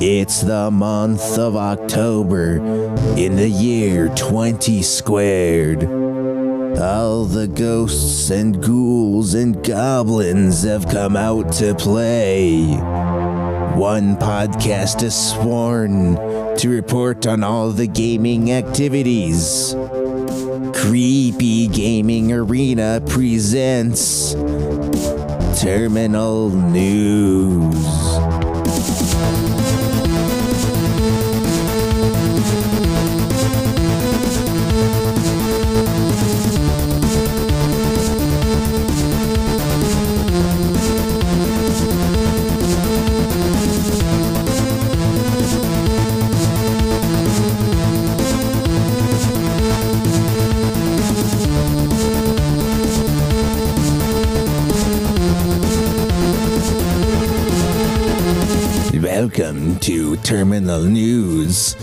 It's the month of October in the year 20 squared. All the ghosts and ghouls and goblins have come out to play. One podcast is sworn to report on all the gaming activities. Creepy Gaming Arena presents Terminal News. Welcome to Terminal News.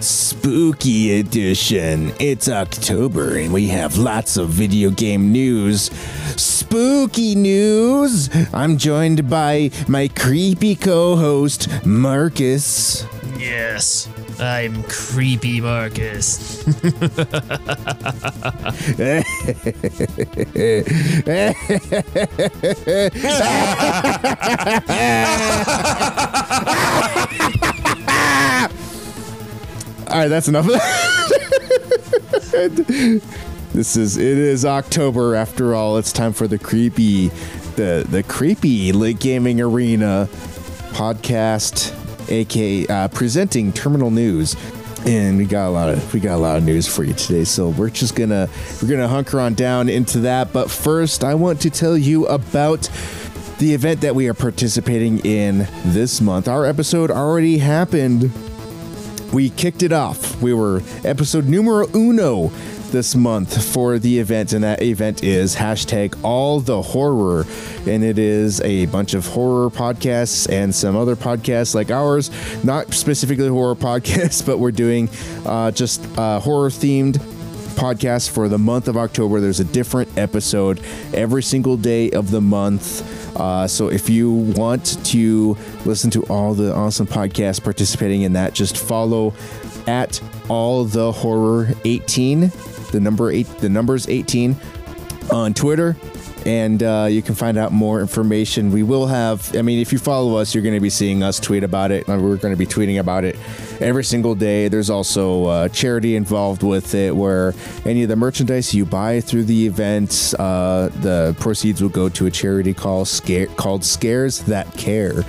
Spooky Edition. It's October and we have lots of video game news. Spooky news! I'm joined by my creepy co host, Marcus. Yes, I'm creepy Marcus. All right, that's enough this is it is October after all. It's time for the creepy the the creepy late gaming arena podcast aka uh, presenting terminal news. And we got a lot of we got a lot of news for you today. So we're just gonna we're gonna hunker on down into that. But first i want to tell you about the event that we are participating in this month. Our episode already happened. We kicked it off. We were episode numero uno this month for the event, and that event is hashtag all the horror. And it is a bunch of horror podcasts and some other podcasts like ours, not specifically horror podcasts, but we're doing uh, just uh, horror themed podcast for the month of October. There's a different episode every single day of the month. Uh, so if you want to listen to all the awesome podcasts participating in that, just follow at all the horror 18, the number eight, the numbers 18 on Twitter. And uh, you can find out more information. We will have, I mean, if you follow us, you're going to be seeing us tweet about it. and We're going to be tweeting about it every single day. There's also uh, charity involved with it where any of the merchandise you buy through the event, uh, the proceeds will go to a charity called, Scare, called Scares That Care.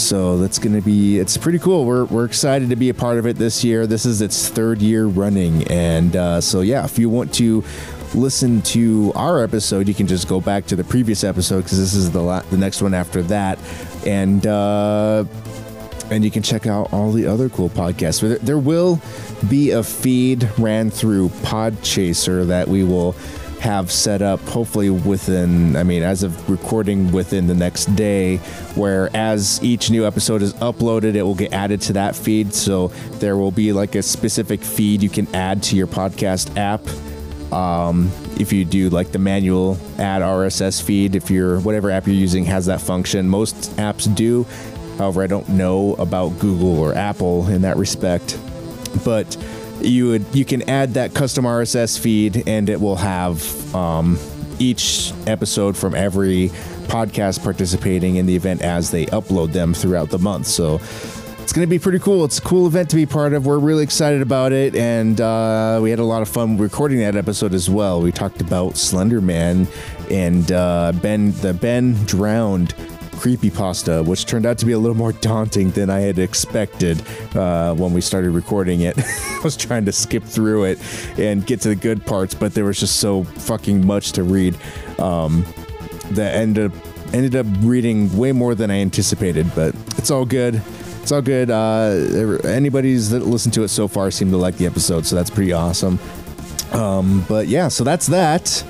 So that's going to be, it's pretty cool. We're, we're excited to be a part of it this year. This is its third year running. And uh, so, yeah, if you want to listen to our episode, you can just go back to the previous episode because this is the, la- the next one after that. And, uh, and you can check out all the other cool podcasts. There, there will be a feed ran through Podchaser that we will have set up hopefully within i mean as of recording within the next day where as each new episode is uploaded it will get added to that feed. So there will be like a specific feed you can add to your podcast app. Um, if you do like the manual add rss feed if your whatever app you're using has that function. Most apps do. However i don't know about google or apple in that respect. But you would you can add that custom RSS feed and it will have um, each episode from every podcast participating in the event as they upload them throughout the month. So it's going to be pretty cool. It's a cool event to be part of. We're really excited about it, and uh, we had a lot of fun recording that episode as well. We talked about Slender Man and uh, Ben, the Ben drowned creepypasta, which turned out to be a little more daunting than I had expected uh, when we started recording it. I was trying to skip through it and get to the good parts, but there was just so fucking much to read um, that ended up, ended up reading way more than I anticipated, but it's all good. It's all good. Uh, anybody's that listened to it so far seemed to like the episode, so that's pretty awesome. Um, but yeah, so that's that.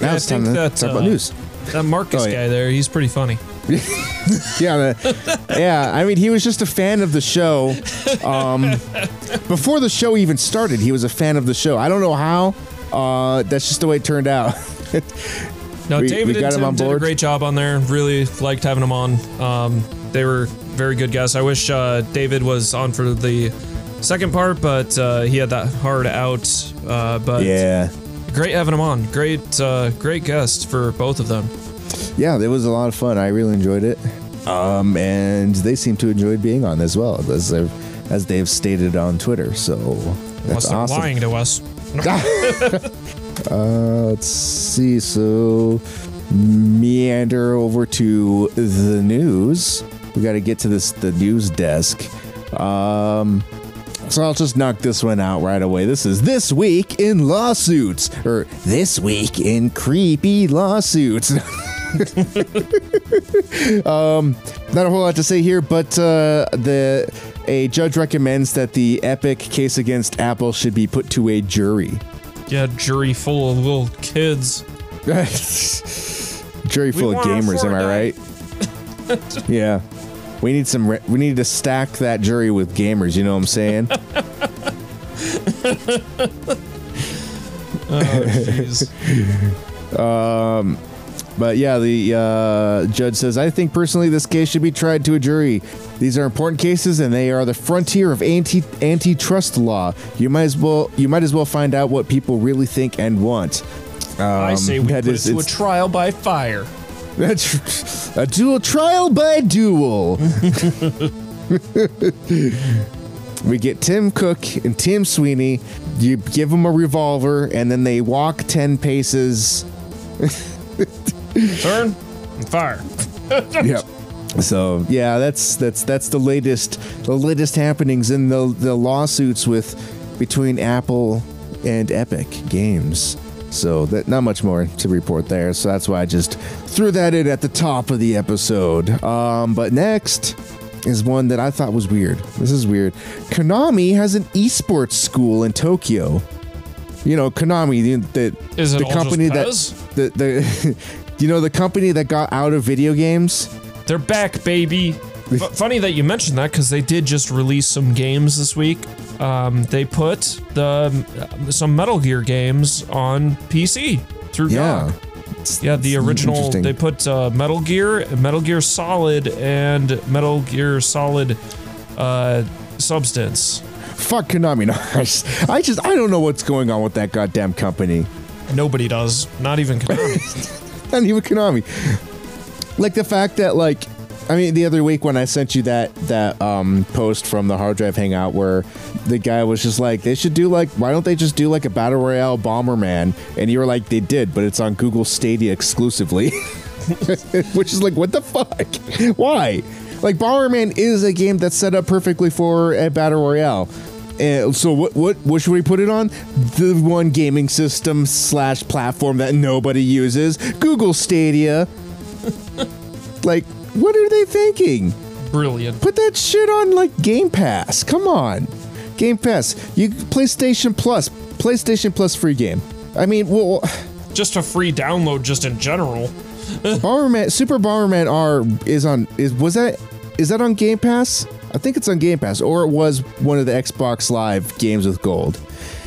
Now I it's time to that, talk about uh, news. That Marcus Oh, yeah. guy there, he's pretty funny. Yeah, the- yeah. I mean, he was just a fan of the show. Um, before the show even started, he was a fan of the show. I don't know how. Uh, that's just the way it turned out. No, We- David we got and Tim did a great job on there. Really liked having them on. Um, they were very good guests. I wish uh, David was on for the second part, but uh, he had that hard out. Uh, but Yeah. great having him on. Great, uh, great guest for both of them. Yeah, it was a lot of fun. I really enjoyed it. Um, and they seem to enjoy being on as well, as they've, as they've stated on Twitter. So that's Unless they're awesome. lying to us. Uh, let's see. So meander over to the news. We got to get to this the news desk. Um, so I'll just knock this one out right away. This is this week in lawsuits, or this week in creepy lawsuits. um, not a whole lot to say here, but uh, the a judge recommends that the Epic case against Apple should be put to a jury. Yeah, jury full of little kids. Jury full of gamers, am I right? yeah. We need some. Re- we need to stack that jury with gamers. You know what I'm saying? Oh, jeez. But yeah, the uh, judge says, "I think personally, this case should be tried to a jury. These are important cases, and they are the frontier of anti antitrust law. You might as well. You might as well find out what people really think and want." I Um, say we that put is- it to a trial by fire. That's a dual trial by duel. we get Tim Cook and Tim Sweeney. You give them a revolver, and then they walk ten paces. Turn and fire. yep. So yeah, that's that's that's the latest the latest happenings in the the lawsuits with between Apple and Epic Games. So that not much more to report there. So that's why I just threw that in at the top of the episode. Um, but next is one that I thought was weird. This is weird. Konami has an esports school in Tokyo. You know, Konami, the, the, Is it the all company just that the the you know the company that got out of video games. They're back, baby. F- funny that you mentioned that because they did just release some games this week. Um, they put the um, some Metal Gear games on PC through Yeah. GOG. Yeah, the original. interesting. They put uh, Metal Gear, Metal Gear Solid, and Metal Gear Solid uh, Substance. Fuck Konami. No, I just, I don't know what's going on with that goddamn company. Nobody does, not even Konami. Not even Konami. Like the fact that like I mean the other week when I sent you that that um post from the hard drive hangout where the guy was just like they should do like why don't they just do like a battle royale Bomberman and you were like they did but it's on Google Stadia exclusively. Which is like what the fuck? Why? Like Bomberman is a game that's set up perfectly for a battle royale. And so what what what should we put it on? The one gaming system slash platform that nobody uses, Google Stadia. like, what are they thinking? Brilliant. Put that shit on like Game Pass. Come on, Game Pass. You PlayStation Plus, PlayStation Plus free game. I mean, well, Just a free download, just in general. Bomberman, Super Bomberman R is on. Is was that is that on Game Pass? I think it's on Game Pass, or it was one of the Xbox Live games with gold.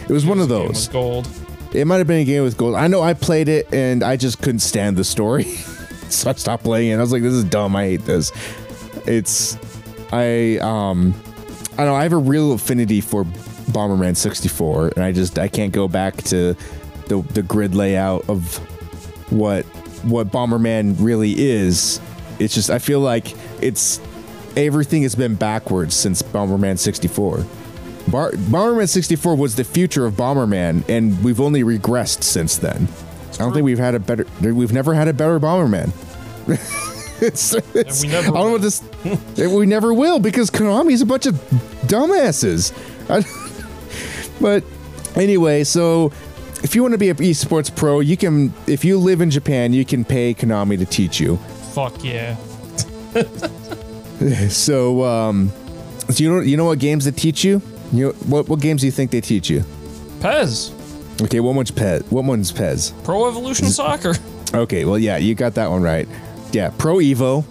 It was one of those. gold. It might have been a game with gold. I know I played it and I just couldn't stand the story, so I stopped playing it. I was like, "This is dumb. I hate this." It's I um I don't know. I have a real affinity for Bomberman 64, and I just I can't go back to the the grid layout of what what Bomberman really is. It's just I feel like it's everything has been backwards since Bomberman 64. Bar- Bomberman 64 was the future of Bomberman, and we've only regressed since then. I don't think we've had a better. We've never had a better Bomberman. it's, it's, we never I don't know what this. we never will because Konami's a bunch of dumbasses. I- but anyway, so if you want to be an esports pro, you can. If you live in Japan, you can pay Konami to teach you. Fuck yeah. So, um, so you know, you know what games they teach you? You know, what what games do you think they teach you? PES. Okay, what one's PES? What one's PES? Pro Evolution Soccer. Okay, well, yeah, you got that one right. Yeah, Pro Evo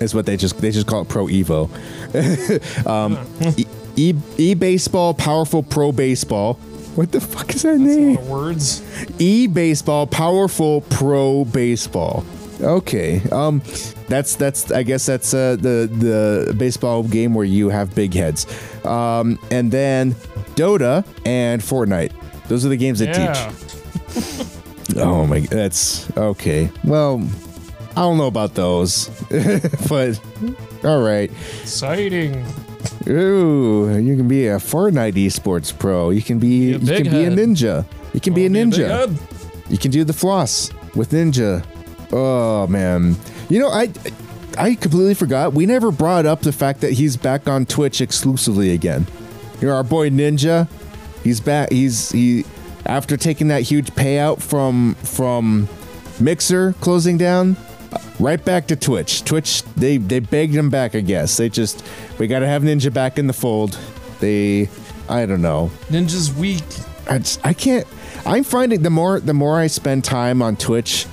is what they just they just call it Pro Evo. um, e, e e baseball, powerful Pro Baseball. What the fuck is that A name? words. E baseball, powerful Pro Baseball. Okay. Um, that's that's. I guess that's uh, the the baseball game where you have big heads. Um, and then Dota and Fortnite. Those are the games that Yeah. teach. Oh my. That's okay. Well, I don't know about those, but all right. Exciting. Ooh, you can be a Fortnite esports pro. You can be you can be a ninja. You can be a Be a ninja. head. You can do the floss with Ninja. Oh man. You know, I I completely forgot. We never brought up the fact that he's back on Twitch exclusively again. You know, our boy Ninja, he's back. He's he after taking that huge payout from from Mixer closing down, uh, right back to Twitch. Twitch they they begged him back, I guess. They just we got to have Ninja back in the fold. They I don't know. Ninja's weak. I, just- I can't. I'm finding the more the more I spend time on Twitch,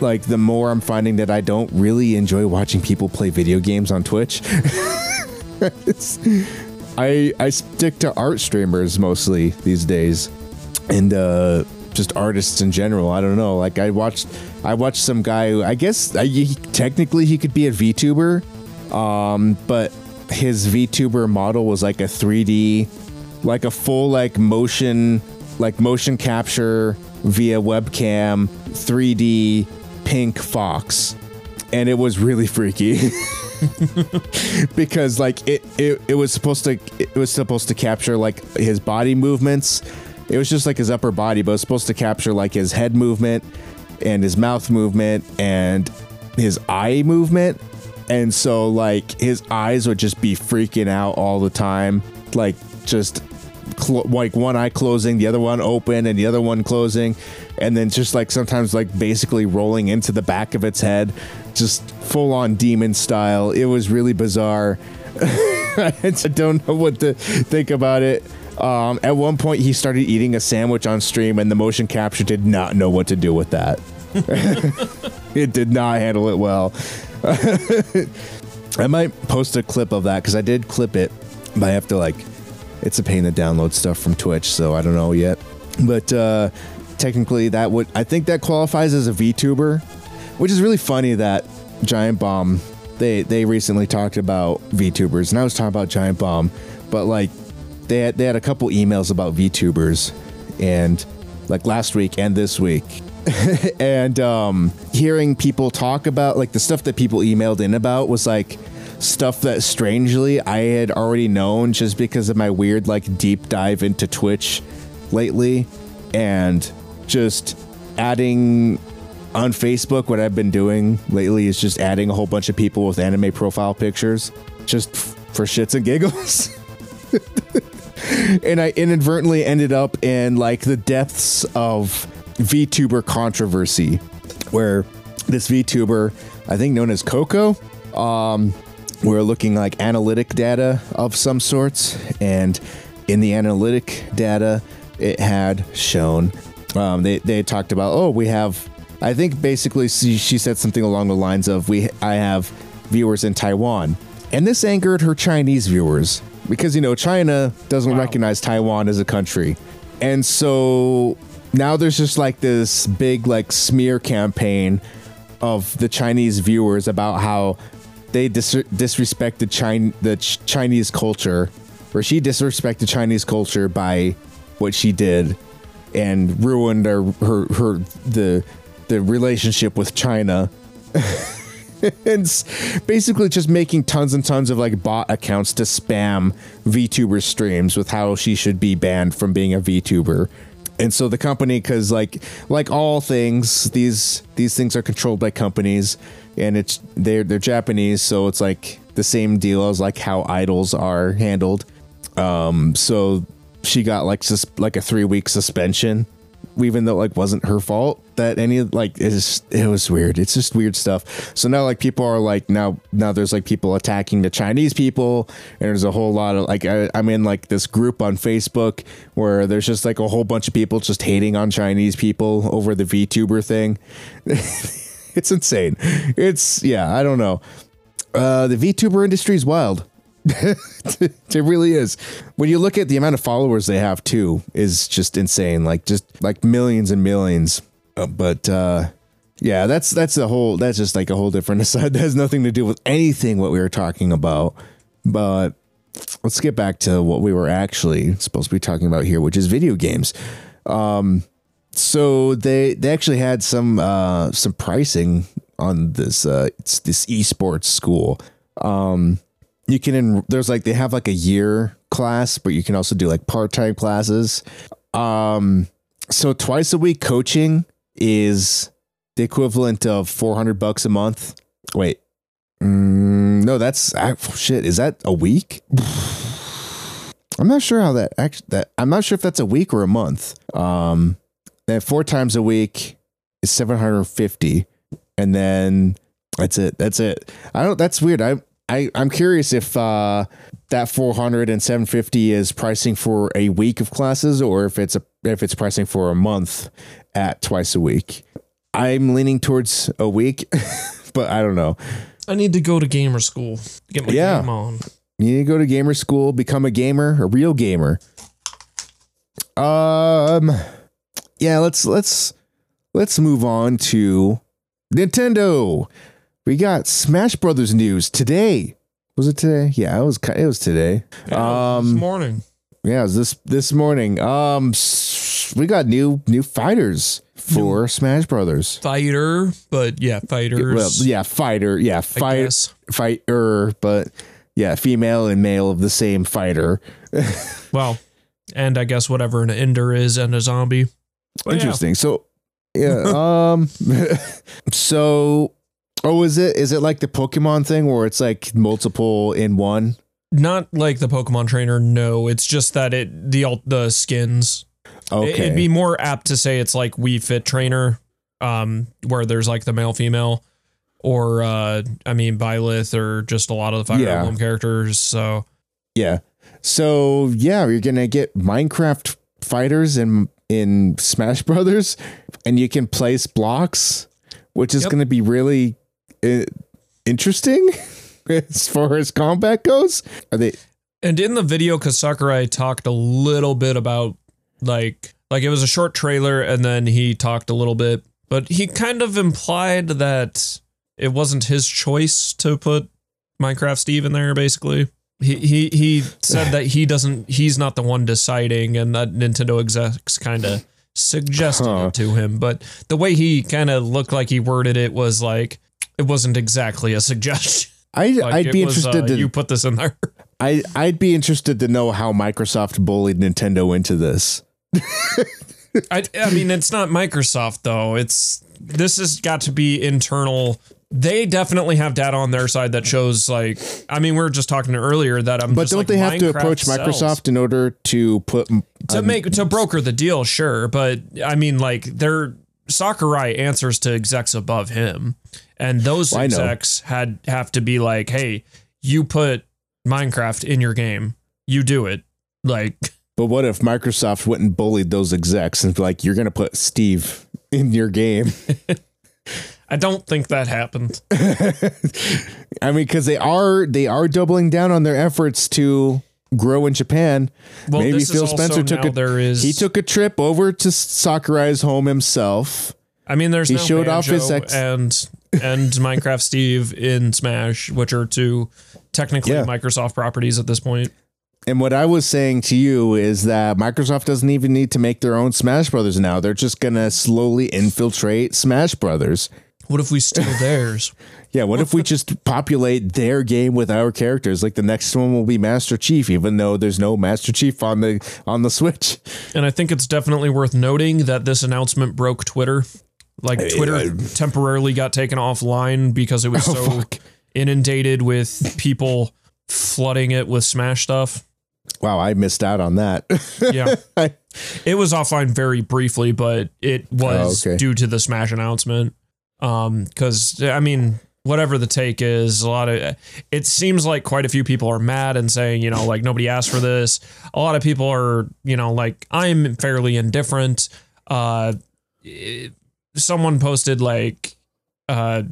like the more I'm finding that I don't really enjoy watching people play video games on Twitch. I I stick to art streamers mostly these days, and uh, just artists in general. I don't know. Like I watched I watched some guy. Who, I guess I, he, technically he could be a VTuber, um, but his VTuber model was like a 3D, like a full like motion, like motion capture via webcam, 3D pink fox, and it was really freaky. because like it, it it was supposed to it was supposed to capture like his body movements. It was just like his upper body, but it was supposed to capture like his head movement and his mouth movement and his eye movement. And so like his eyes would just be freaking out all the time, like just clo- like one eye closing, the other one open, and the other one closing, and then just like sometimes like basically rolling into the back of its head, just full on demon style. It was really bizarre. I don't know what to think about it. Um, at one point, he started eating a sandwich on stream, and the motion capture did not know what to do with that. it did not handle it well. I might post a clip of that because I did clip it, but I have to like, it's a pain to download stuff from Twitch, so I don't know yet. But uh, technically, that would I think that qualifies as a VTuber, which is really funny that Giant Bomb they they recently talked about VTubers, and I was talking about Giant Bomb, but like they had they had a couple emails about VTubers, and like last week and this week. and um, hearing people talk about like the stuff that people emailed in about was like stuff that strangely I had already known just because of my weird like deep dive into Twitch lately and just adding on Facebook what I've been doing lately is just adding a whole bunch of people with anime profile pictures just f- for shits and giggles. and I inadvertently ended up in like the depths of VTuber controversy, where this VTuber, I think known as Coco, um, we're looking like analytic data of some sorts, and in the analytic data, it had shown um, they they talked about oh we have I think basically she, she said something along the lines of we I have viewers in Taiwan, and this angered her Chinese viewers because you know China doesn't Wow. recognize Taiwan as a country, and so now there's just like this big like smear campaign of the Chinese viewers about how they dis- disrespected China the Ch- Chinese culture, or she disrespected Chinese culture by what she did, and ruined her her, her the the relationship with China. and basically just making tons and tons of like bot accounts to spam VTuber streams with how she should be banned from being a VTuber. And so the company, because like like all things, these these things are controlled by companies, and it's they're they're Japanese, so it's like the same deal as like how idols are handled. Um, so she got like sus- like a three week suspension, even though it, like wasn't her fault. That any like it's it was weird. It's just weird stuff. So now like people are like now now there's like people attacking the Chinese people, and there's a whole lot of like I, I'm in like this group on Facebook where there's just like a whole bunch of people just hating on Chinese people over the VTuber thing. it's insane. It's yeah, I don't know. Uh, the VTuber industry is wild. it really is. When you look at the amount of followers they have too, is just insane. Like just like millions and millions. Uh, but uh, Yeah, that's that's a whole that's just like a whole different aside. That has nothing to do with anything what we were talking about. But let's get back to what we were actually supposed to be talking about here, which is video games. Um, so they they actually had some uh, some pricing on this uh, this esports school. Um, you can there's like they have like a year class, but you can also do like part time classes. Um, so twice a week coaching is the equivalent of 400 bucks a month. Wait, mm, no, that's ah, shit. Is that a week? I'm not sure how that actually that I'm not sure if that's a week or a month. Um, then four times a week is 750, and then that's it. That's it. I don't. That's weird. I I I'm curious if uh that 400 and 750 is pricing for a week of classes or if it's a if it's pricing for a month at twice a week. I'm leaning towards a week, but I don't know. I need to go to gamer school get my Yeah. game on. You need to go to gamer school, become a gamer, a real gamer. Um yeah, let's let's let's move on to Nintendo. We got Smash Brothers news today. Was it today? Yeah, it was it was today. Yeah, Um, this morning. Yeah, it was this this morning. Um we got new new fighters for Smash Brothers. Fighter, but yeah, fighters. Well, yeah, fighter. Yeah, fight fighter, but yeah, female and male of the same fighter. Well, and I guess whatever an ender is and a zombie. But yeah, Interesting. So yeah, um so oh is it is it like the Pokemon thing where it's like multiple in one? not like the Pokemon trainer. No, it's just that it the alt the skins. Okay. It, would be more apt to say it's like Wii Fit trainer, um, where there's like the male female, or uh, I mean Byleth, or just a lot of the Fire Yeah. Emblem characters. So yeah. So yeah, you're gonna get Minecraft fighters in in Smash Brothers, and you can place blocks, which is Yep. gonna be really interesting as far as combat goes. Are they? And in the video, because Sakurai talked a little bit about like like it was a short trailer, and then he talked a little bit, but he kind of implied that it wasn't his choice to put Minecraft Steve in there. Basically, he he he said that he doesn't, he's not the one deciding, and that Nintendo execs kind of suggested Huh. it to him. But the way he kind of looked like he worded it was like it wasn't exactly a suggestion. I Like, I'd be was, interested uh, to you put this in there. I I'd be interested to know how Microsoft bullied Nintendo into this. I, I mean, it's not Microsoft though. It's this has got to be internal. They definitely have data on their side that shows like. I mean, we were just talking earlier that I'm. But don't like, they have to Minecraft approach sells. Microsoft in order to put to um, make to broker the deal? Sure, but I mean, like their Sakurai answers to execs above him, and those know. execs had have to be like, hey, you put Minecraft in your game, you do it. Like, But what if Microsoft went and bullied those execs and be like, you're gonna put Steve in your game? I don't think that happened. I mean, because they are they are doubling down on their efforts to grow in Japan. Well, Maybe this is Phil Spencer took a there is he took a trip over to Sakurai's home himself. I mean, there's He no showed off his ex- and and Minecraft Steve in Smash, which are two technically Yeah. Microsoft properties at this point. And what I was saying to you is that Microsoft doesn't even need to make their own Smash Brothers now. They're just gonna slowly infiltrate Smash Brothers. What if we steal theirs? Yeah, what if we just populate their game with our characters? Like the next one will be Master Chief, even though there's no Master Chief on the on the Switch. And I think it's definitely worth noting that this announcement broke Twitter. Like Twitter I- temporarily got taken offline because it was Oh, so fuck. inundated with people flooding it with Smash stuff. Wow, I missed out on that. Yeah. I- It was offline very briefly, but it was Oh, okay. due to the Smash announcement. Um, because I mean, whatever the take is, a lot of it seems like quite a few people are mad and saying, you know, like nobody asked for this. A lot of people are, you know, like I'm fairly indifferent. Uh, it- someone posted like, uh,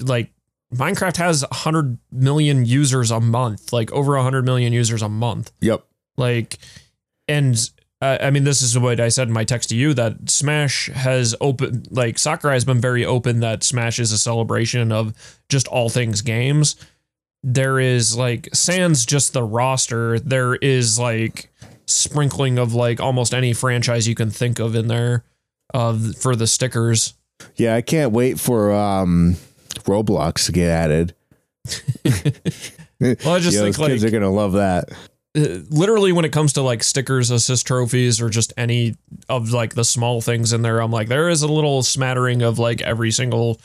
like Minecraft has 100 million users a month, like over 100 million users a month yep. like and I I mean, this is what I said in my text to you that Smash has open, like Sakurai has been very open that Smash is a celebration of just all things games. There is like sans just the roster. There is like sprinkling of like almost any franchise you can think of in there, uh, for the stickers. Yeah, I can't wait for um, Roblox to get added. Well, I just think those kids are gonna love that. Literally when it comes to like stickers, assist trophies, or just any of like the small things in there, I'm like, there is a little smattering of like every single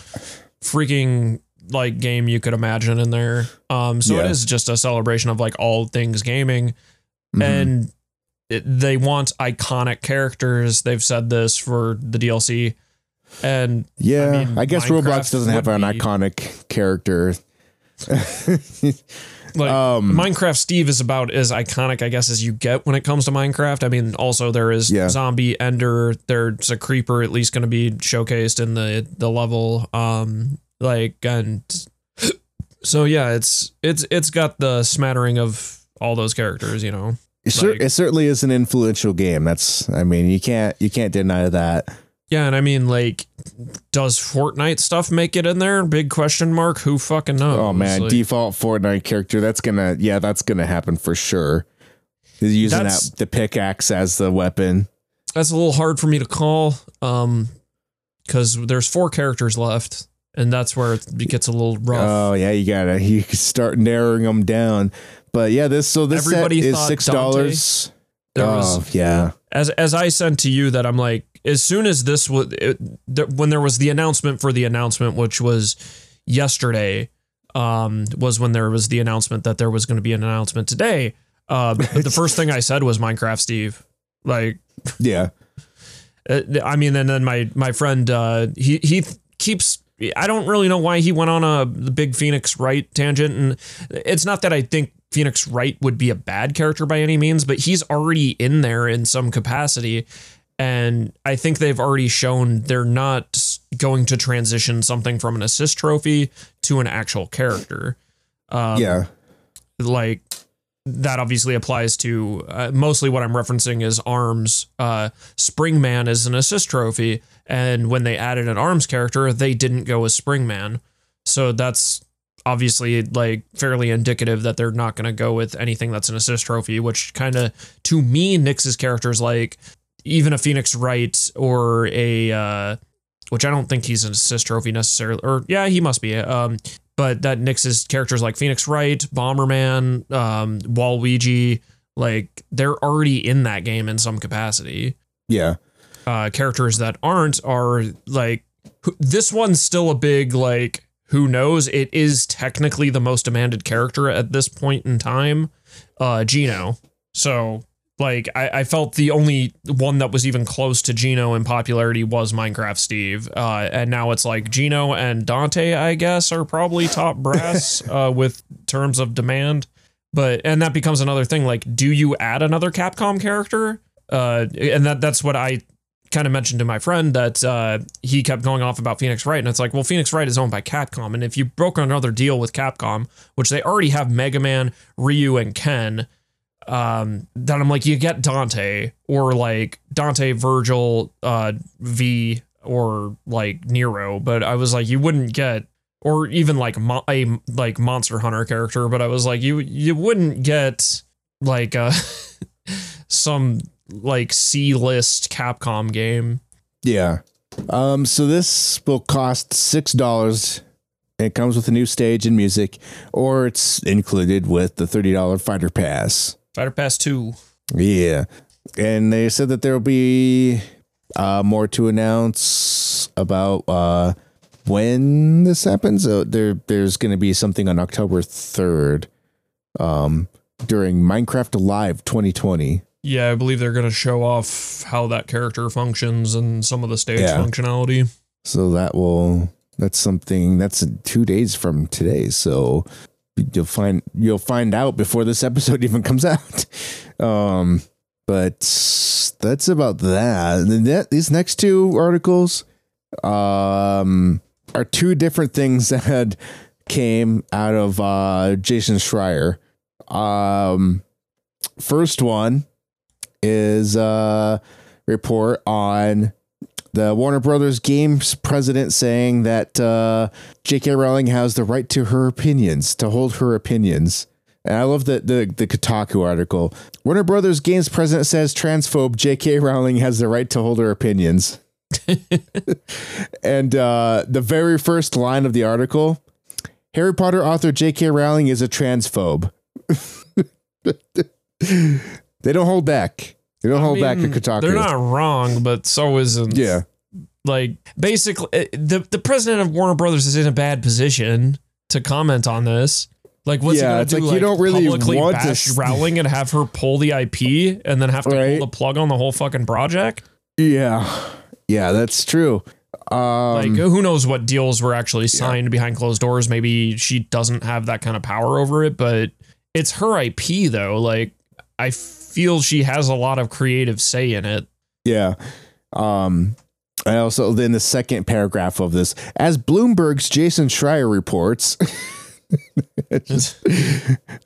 freaking like game you could imagine in there. Um, so it Yeah. is just a celebration of like all things gaming, Mhm. and it, they want iconic characters. They've said this for the DLC, and yeah, I, mean, guess Minecraft Roblox doesn't have an be- iconic character. like Um, Minecraft Steve is about as iconic, I guess, as you get when it comes to Minecraft. I mean, also there is Yeah. zombie ender. There's a creeper at least going to be showcased in the the level. Um, like and so yeah, it's it's it's got the smattering of all those characters. You know, It, cer- Like- it certainly is an influential game. That's, I mean, you can't you can't deny that. Yeah, and I mean, like, does Fortnite stuff make it in there? Big question mark. Who fucking knows? Oh man, Like, default Fortnite character. That's gonna, yeah, that's gonna happen for sure. He's using that the pickaxe as the weapon. that's a little hard for me to call um because there's four characters left and that's where it gets a little rough Oh yeah, you gotta you start narrowing them down. But yeah, this so this Everybody set is six dollars. Oh was- yeah, as as i sent to you that i'm like as soon as this was it, th- when there was the announcement for the announcement which was yesterday um was when there was the announcement that there was going to be an announcement today uh the first thing i said was minecraft steve like yeah. Uh, I mean, and then my my friend uh, he he keeps. I don't really know why he went on a the big Phoenix Wright tangent, and it's not that I think Phoenix Wright would be a bad character by any means, but he's already in there in some capacity, and I think they've already shown they're not going to transition something from an assist trophy to an actual character. Um, yeah. like that obviously applies to uh, mostly what I'm referencing is arms. Uh, Springman is an assist trophy, and when they added an arms character, they didn't go with Springman. So that's obviously like fairly indicative that they're not going to go with anything that's an assist trophy, which kind of to me nixes characters like even a Phoenix Wright or a uh, which I don't think he's an assist trophy necessarily, or yeah, he must be. Um, but that nixes characters like Phoenix Wright, Bomberman, um, Waluigi, like they're already in that game in some capacity. Yeah. Uh, characters that aren't are like this one's still a big like who knows. It is technically the most demanded character at this point in time, uh, Geno. So like I, I felt the only one that was even close to Geno in popularity was Minecraft Steve. Uh, and now it's like Geno and Dante, I guess, are probably top brass uh, with terms of demand. But and that becomes another thing. Like, do you add another Capcom character? Uh, and that that's what I kind of mentioned to my friend that uh, he kept going off about Phoenix Wright, and it's like, well, Phoenix Wright is owned by Capcom, and if you broke another deal with Capcom, which they already have Mega Man, Ryu, and Ken, um, then I'm like, you get Dante or like Dante, Vergil, uh, V, or like Nero, but I was like, you wouldn't get. Or even like mo- a like Monster Hunter character, but I was like, you you wouldn't get like uh some like C list Capcom game. Yeah. Um, so this will cost six dollars. It comes with a new stage and music, or it's included with the thirty dollar fighter pass. Fighter Pass 2. Yeah. And they said that there will be uh, more to announce about uh, when this happens. Uh, there, there's going to be something on October 3rd um, during Minecraft Live 2020. Yeah, I believe they're going to show off how that character functions and some of the stage Yeah. functionality. So that will, that's something that's two days from today. So you'll find, you'll find out before this episode even comes out. Um, but that's about that. That these next two articles um, are two different things that came out of uh, Jason Schreier. Um, first one is a report on the Warner Brothers Games president saying that uh, J.K. Rowling has the right to her opinions, to hold her opinions. And I love the, the the Kotaku article. Warner Brothers Games president says transphobe J.K. Rowling has the right to hold her opinions. and uh, the very first line of the article Harry Potter author J.K. Rowling is a transphobe. they don't hold back. They don't I hold back mean, at Kotaku. They're not wrong, but so isn't. Yeah. Like basically, uh, the the president of Warner Brothers is in a bad position to comment on this. Like, what's Yeah, he gonna do? like you don't really publicly want to bash s- Rowling and have her pull the IP and then have to Right. pull the plug on the whole fucking project? Yeah. Yeah, that's true. Um, Like, who knows what deals were actually signed behind closed doors? Maybe she doesn't have that kind of power over it, but it's her IP though. Like, I feel she has a lot of creative say in it. Yeah. Um, I also then the second paragraph of this, as Bloomberg's Jason Schreier reports, just,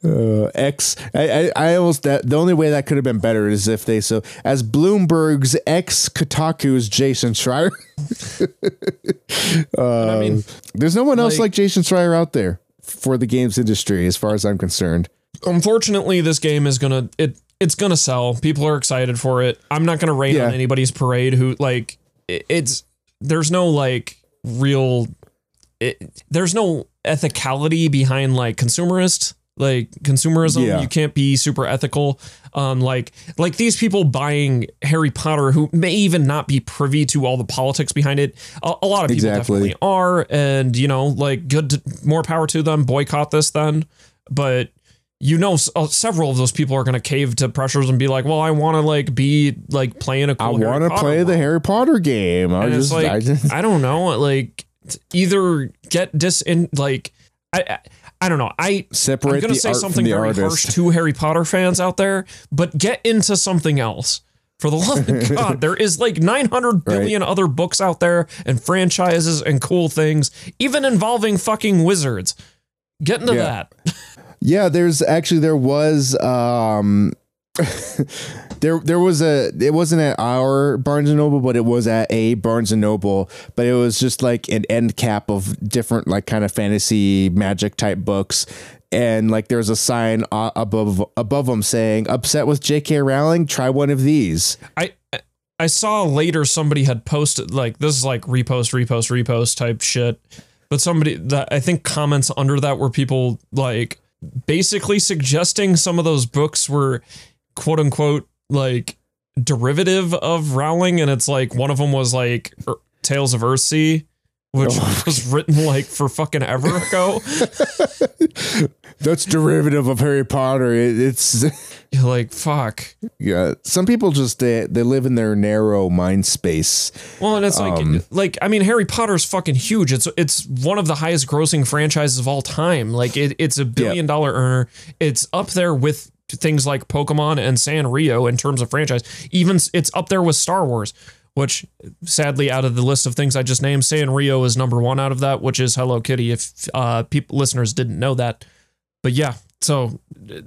uh, X. I, I, I almost that the only way that could have been better is if they so as Bloomberg's ex Kotaku's Jason Schreier. uh, I mean, there's no one else like- like Jason Schreier out there for the games industry, as far as I'm concerned. unfortunately this game is gonna it it's gonna sell. People are excited for it. I'm not gonna rain Yeah. on anybody's parade who like it's there's no like real it, there's no ethicality behind like consumerist like consumerism. Yeah. you can't be super ethical. Um like like these people buying harry potter who may even not be privy to all the politics behind it. A, a lot of people Exactly. definitely are and you know like good to, more power to them. Boycott this then. But you know uh, several of those people are going to cave to pressures and be like well i want to like be like playing a cool I want to play the. Harry Potter game. I just, like I I, don't know like either get dis in like I, I I don't know I separate I'm gonna the say something very artist. harsh to Harry Potter fans out there but get into something else for the love of God there is like 900 billion other books out there and franchises and cool things even involving fucking wizards get into Yeah. that Yeah, there's actually there was um there there was a it wasn't at our Barnes and Noble, but it was at a Barnes and Noble, but it was just like an end cap of different like kind of fantasy magic type books. And like there's a sign uh, above above them saying "Upset with J.K. Rowling? Try one of these." I I saw later somebody had posted like this is like repost, repost, repost type shit. But somebody that I think comments under that were people like basically suggesting some of those books were quote unquote like derivative of Rowling, and it's like one of them was like Er- Tales of Earthsea, which Oh. was written like for fucking ever ago. That's derivative of Harry Potter. It, it's You're like fuck. yeah. Some people just they, they live in their narrow mind space. Well, and it's like, Um, like I mean, Harry Potter's fucking huge. It's it's one of the highest grossing franchises of all time. Like it, it's a billion dollar earner. It's up there with things like Pokemon and Sanrio in terms of franchise. Even it's up there with Star Wars, which sadly, out of the list of things I just named, Sanrio is number one out of that, which is Hello Kitty. If uh, people listeners didn't know that, but yeah. So,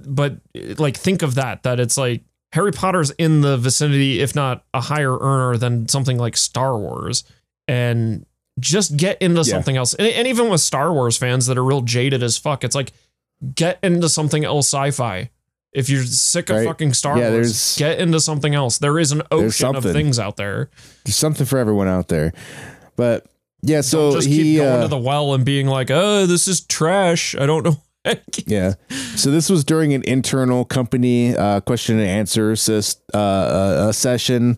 but like, think of that. That it's like Harry Potter's in the vicinity, if not a higher earner than something like Star Wars, and just get into Yeah. something else. And, and even with Star Wars fans that are real jaded as fuck, it's like get into something else sci-fi. If you're sick of Right. fucking Star Yeah, Wars, get into something else. There is an ocean of things out there. There's something for everyone out there. But yeah, so Don't just he keep going uh, to the well and being like, "Oh, this is trash." I don't know. yeah. So this was during an internal company uh, question and answer sys- uh, uh, uh, session,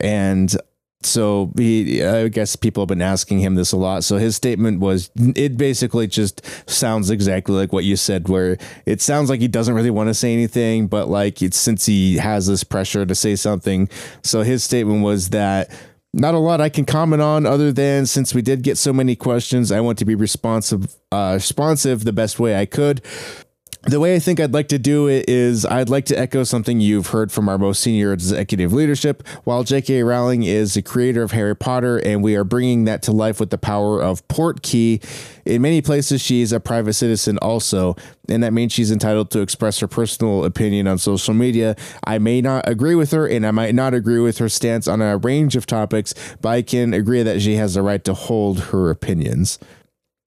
and so he, I guess people have been asking him this a lot. So his statement was, it basically just sounds exactly like what you said, where it sounds like he doesn't really want to say anything, but like it's since he has this pressure to say something. So his statement was that. Not a lot I can comment on other than since we did get so many questions, I want to be responsive uh responsive the best way I could. The way I think I'd like to do it is I'd like to echo something you've heard from our most senior executive leadership. While J.K. Rowling is the creator of Harry Potter, and we are bringing that to life with the power of Portkey, in many places she is a private citizen also, and that means she's entitled to express her personal opinion on social media. I may not agree with her, and I might not agree with her stance on a range of topics, but I can agree that she has the right to hold her opinions.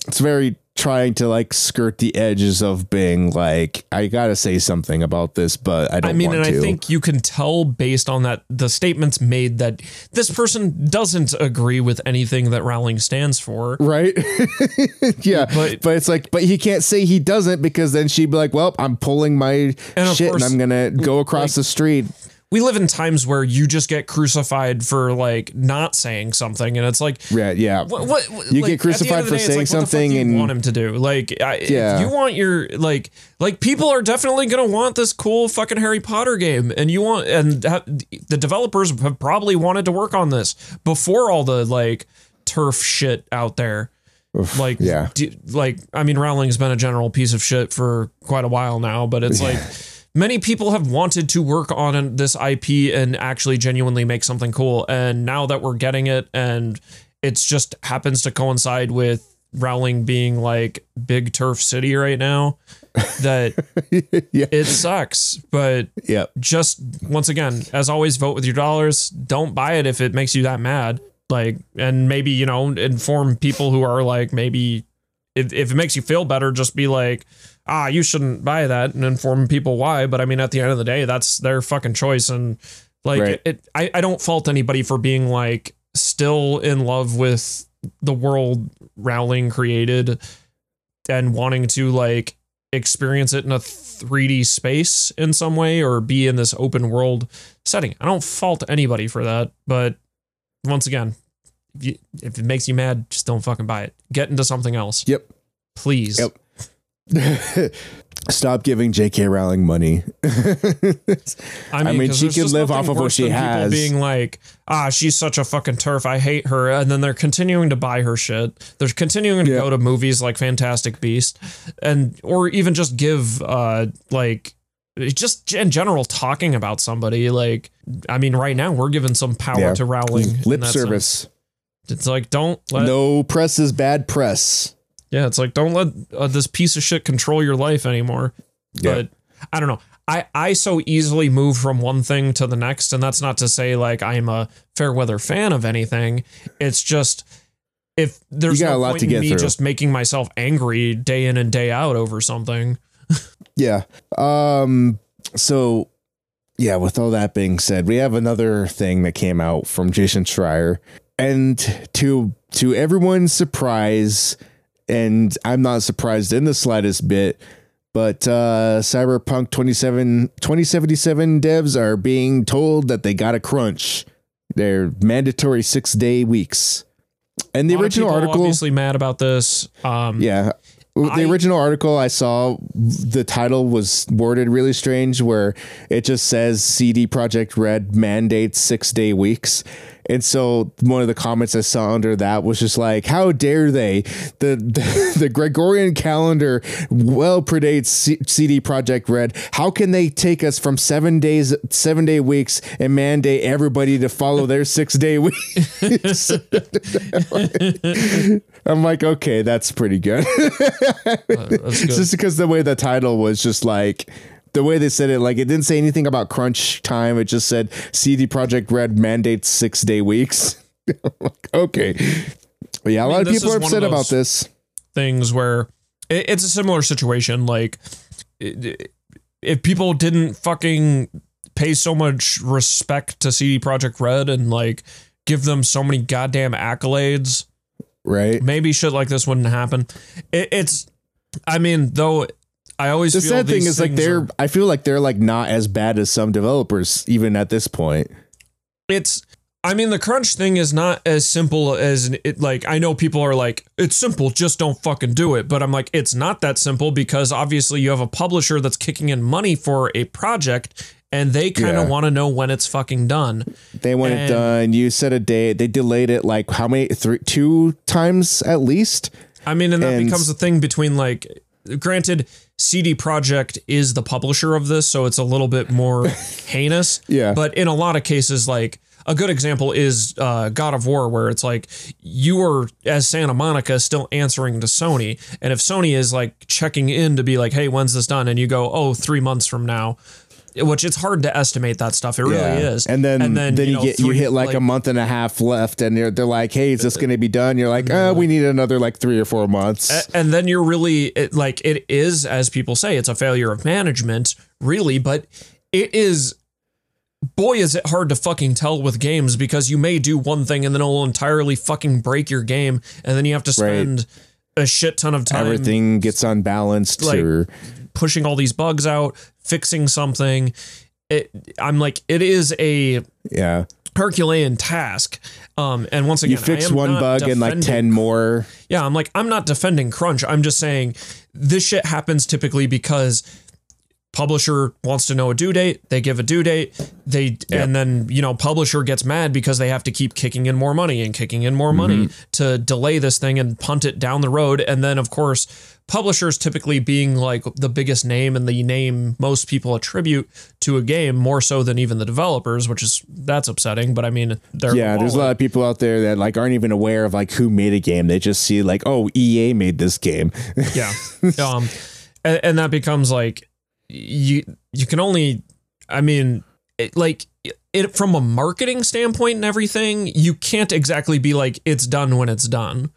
It's very trying to like skirt the edges of being like I gotta say something about this, but I don't. I mean, and to. I think you can tell based on that the statements made that this person doesn't agree with anything that Rowling stands for. right, yeah, But- but it's like, but he can't say he doesn't because then she'd be like, "Well, I'm pulling my And shit course, and I'm gonna go across like- the street." We live in times where you just get crucified for like not saying something, and it's like Yeah, yeah. What, what, what- You like, get crucified end of the for day, saying like, what the fuck something and- want him to do. Like, I, Yeah. you want your like, like people are definitely gonna want this cool fucking Harry Potter game, and you want, and ha- the developers have probably wanted to work on this before all the like TERF shit out there. like, yeah. d- like I mean, Rowling's been a general piece of shit for quite a while now, but it's like. Many people have wanted to work on this IP and actually genuinely make something cool. And now that we're getting it, and it's just happens to coincide with Rowling being like big TERF city right now, that Yeah. it sucks. But yeah, just once again, as always, vote with your dollars. Don't buy it if it makes you that mad. Like, and maybe, you know, inform people who are like, maybe if, if it makes you feel better, just be like, ah, you shouldn't buy that and inform people why. But I mean, at the end of the day, that's their fucking choice. And like, Right. it, I, I don't fault anybody for being like still in love with the world Rowling created and wanting to like experience it in a 3D space in some way or be in this open world setting. I don't fault anybody for that, but once again, if, you, if it makes you mad, just don't fucking buy it. Get into something else, yep. please. Yep. Stop giving J.K. Rowling money. I mean, mean, 'cause she can live off of what she has. Being like, ah, she's such a fucking TERF. I hate her, and then they're continuing to buy her shit. They're continuing to Yeah. go to movies like Fantastic Beast, and or even just give uh like just in general talking about somebody. Like, I mean, right now we're giving some power Yeah. to Rowling. Lip service. sense. It's like don't let no press is bad press. Yeah, it's like don't let uh, this piece of shit control your life anymore. Yeah. But I don't know. I I so easily move from one thing to the next, and that's not to say like I'm a fair weather fan of anything. It's just if there's no a lot point to in get me through. just making myself angry day in and day out over something. Yeah. Um so yeah, with all that being said, we have another thing that came out from Jason Schreier. And to to everyone's surprise, and I'm not surprised in the slightest bit, but uh Cyberpunk 27 2077 devs are being told that they got a crunch. They're mandatory 6-day weeks. And the original article obviously mad about this. Um, yeah. The I- original article I saw, the title was worded really strange, where it just says CD Projekt Red mandates six day weeks. And so one of the comments I saw under that was just like, "How dare they? The the, the Gregorian calendar well predates C- CD Projekt Red. How can they take us from seven days, seven day weeks, and mandate everybody to follow their six day weeks?" I'm like, okay, that's pretty good. uh, that's good. just because the way the title was just like the way they said it, like it didn't say anything about crunch time. It just said CD Projekt Red mandates six day weeks. Like, okay. But yeah, a mean, lot of people are upset about this. things where it, it's a similar situation. Like, it- if people didn't fucking pay so much respect to CD Projekt Red and like give them so many goddamn accolades, Right. maybe shit like this wouldn't happen. It, it's, I mean, though, I always The feel sad thing is like they're are- I feel like they're like not as bad as some developers, even at this point. it's I mean the crunch thing is not as simple as it like I know people are like it's simple just don't fucking do it but I'm like it's not that simple because obviously you have a publisher that's kicking in money for a project and they kind of Yeah. want to know when it's fucking done. They want it done. You set a date. They delayed it like how many? Three, two times at least. I mean and that And- becomes a thing between like granted, CD Projekt is the publisher of this, so it's a little bit more heinous. Yeah. But in a lot of cases, like a good example is uh, God of War, where it's like you are as Santa Monica still answering to Sony, and if Sony is like checking in to be like, "Hey, when's this done?" and you go, "Oh, three months from now," which it's hard to estimate that stuff. It really is. And then and then, you, know, get you hit like, a month and a half left, and they're they're like, "Hey, is this going to be done?" You're like, "Oh, we need another like three or four months." And then you're really it, like it is as people say it's a failure of management really but it is boy is it hard to fucking tell with games because you may do one thing and then it'll entirely fucking break your game and then you have to spend a shit ton of time Everything gets unbalanced, like- or pushing all these bugs out fixing something it, i'm like it is a yeah, herculean task um and once again you I fix one bug and like ten more. Yeah, I'm like, I'm not defending crunch. I'm just saying this shit happens typically because publisher wants to know a due date, they give a due date, they and then, you know, publisher gets mad because they have to keep kicking in more money and kicking in more money to delay this thing and punt it down the road. And then of course, publishers typically being like the biggest name and the name most people attribute to a game more so than even the developers, which is that's upsetting, but I mean, they're Yeah, there's a lot of people out there that like aren't even aware of like who made a game. They just see like, oh, EA made this game. yeah um and, and that becomes like you you can only i mean it, like it from a marketing standpoint and everything you can't exactly be like it's done when it's done.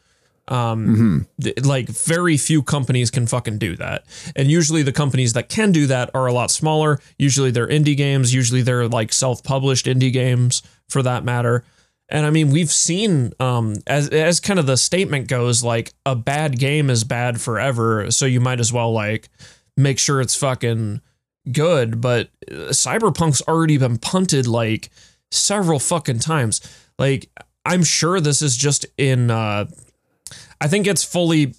Um th- like very few companies can fucking do that. And usually the companies that can do that are a lot smaller. Usually they're indie games. Usually they're like self-published indie games for that matter. And I mean, we've seen um, as as kind of the statement goes, like a bad game is bad forever. So you might as well like make sure it's fucking good. But uh, Cyberpunk's already been punted like several fucking times. Like I'm sure this is just in. Uh, I think it's fully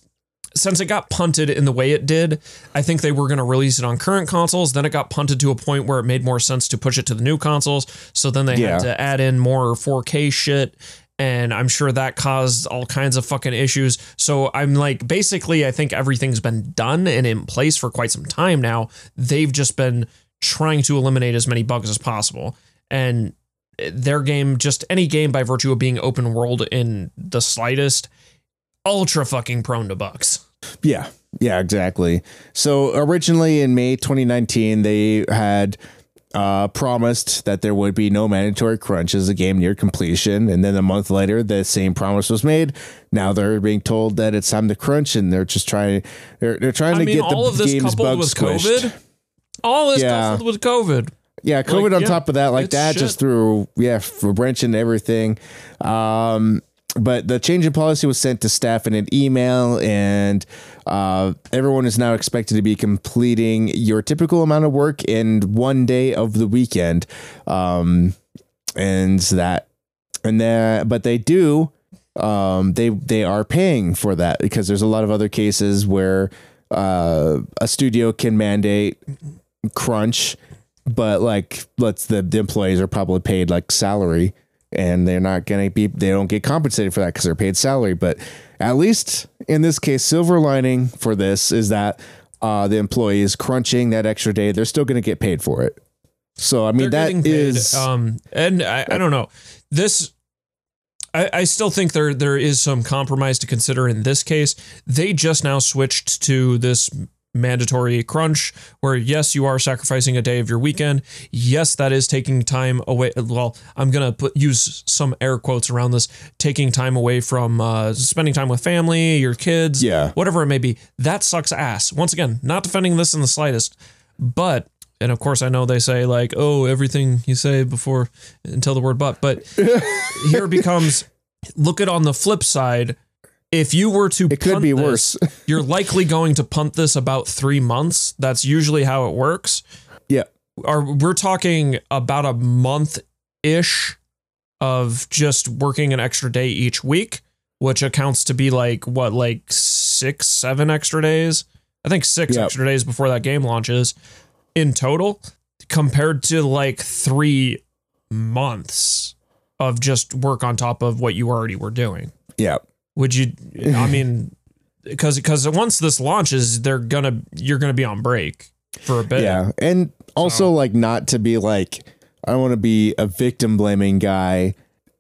since it got punted in the way it did, I think they were going to release it on current consoles. Then it got punted to a point where it made more sense to push it to the new consoles. So then they Yeah. had to add in more 4K shit. And I'm sure that caused all kinds of fucking issues. So I'm like, basically, I think everything's been done and in place for quite some time now. They've just been trying to eliminate as many bugs as possible. And their game, just any game by virtue of being open world in the slightest, ultra fucking prone to bugs. Yeah, yeah, exactly. So originally in May 2019, they had uh, promised that there would be no mandatory crunch as the game neared completion, and then a month later, the same promise was made. Now they're being told that it's time to crunch, and they're just trying. They're they're trying I to mean, get all the of this game's coupled bugs with squished. COVID. All this Yeah. coupled with COVID. Yeah, COVID Like, on yeah, top of that, like that, shit. just threw yeah, for wrench into everything. Um, but the change in policy was sent to staff in an email, and uh, everyone is now expected to be completing your typical amount of work in one day of the weekend. Um, and that, and then, but they do, um, they they are paying for that because there's a lot of other cases where uh, a studio can mandate crunch but like let's the, the employees are probably paid like salary and they're not gonna be they don't get compensated for that because they're paid salary but at least in this case silver lining for this is that uh the employees crunching that extra day they're still gonna get paid for it so i mean They're that paid, is um, and I, I don't know this. I, I still think there there is some compromise to consider in this case. They just now switched to this mandatory crunch where yes you are sacrificing a day of your weekend yes that is taking time away well i'm gonna put use some air quotes around this taking time away from uh, spending time with family your kids Yeah. whatever it may be that sucks ass once again not defending this in the slightest but and of course I know they say like, oh, everything you say before until the word but, but here becomes look at on the flip side. If you were to It could be this, worse. you're likely going to punt this about three months. That's usually how it works. yeah Are we're talking about a month ish of just working an extra day each week, which accounts to be like what, like six, seven extra days? I think six Yep. extra days before that game launches in total, compared to like three months of just work on top of what you already were doing. yeah Would you? I mean, because because once this launches, they're gonna you're gonna be on break for a bit. Yeah, and also So- like not to be like I don't want to be a victim blaming guy,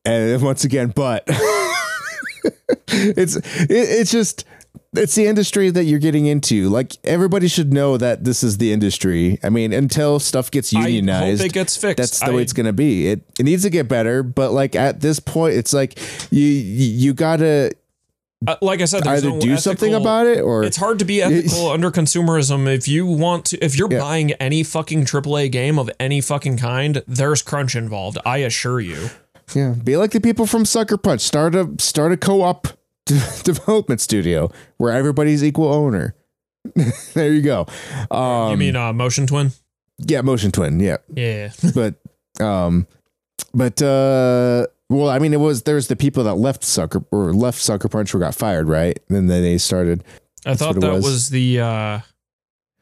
and once again, but it's it, it's just it's the industry that you're getting into. Like everybody should know that this is the industry. I mean, until stuff gets unionized, it gets fixed. that's the way it's gonna be. It it needs to get better, but like at this point, it's like you you, you gotta Uh, like I said, there's either no do something about it or It's hard to be ethical under consumerism if you want to. If you're Yeah. buying any fucking AAA game of any fucking kind, there's crunch involved. I assure you. Yeah, be like the people from Sucker Punch. Start a start a co-op d- development studio where everybody's equal owner. there you go. Um, you mean uh, Motion Twin? yeah, Motion Twin. Yeah, Yeah. but um, but uh, well, I mean, it was there's the people that left Sucker or left Sucker Punch or got fired, right? And then they started. I thought that was. was, the uh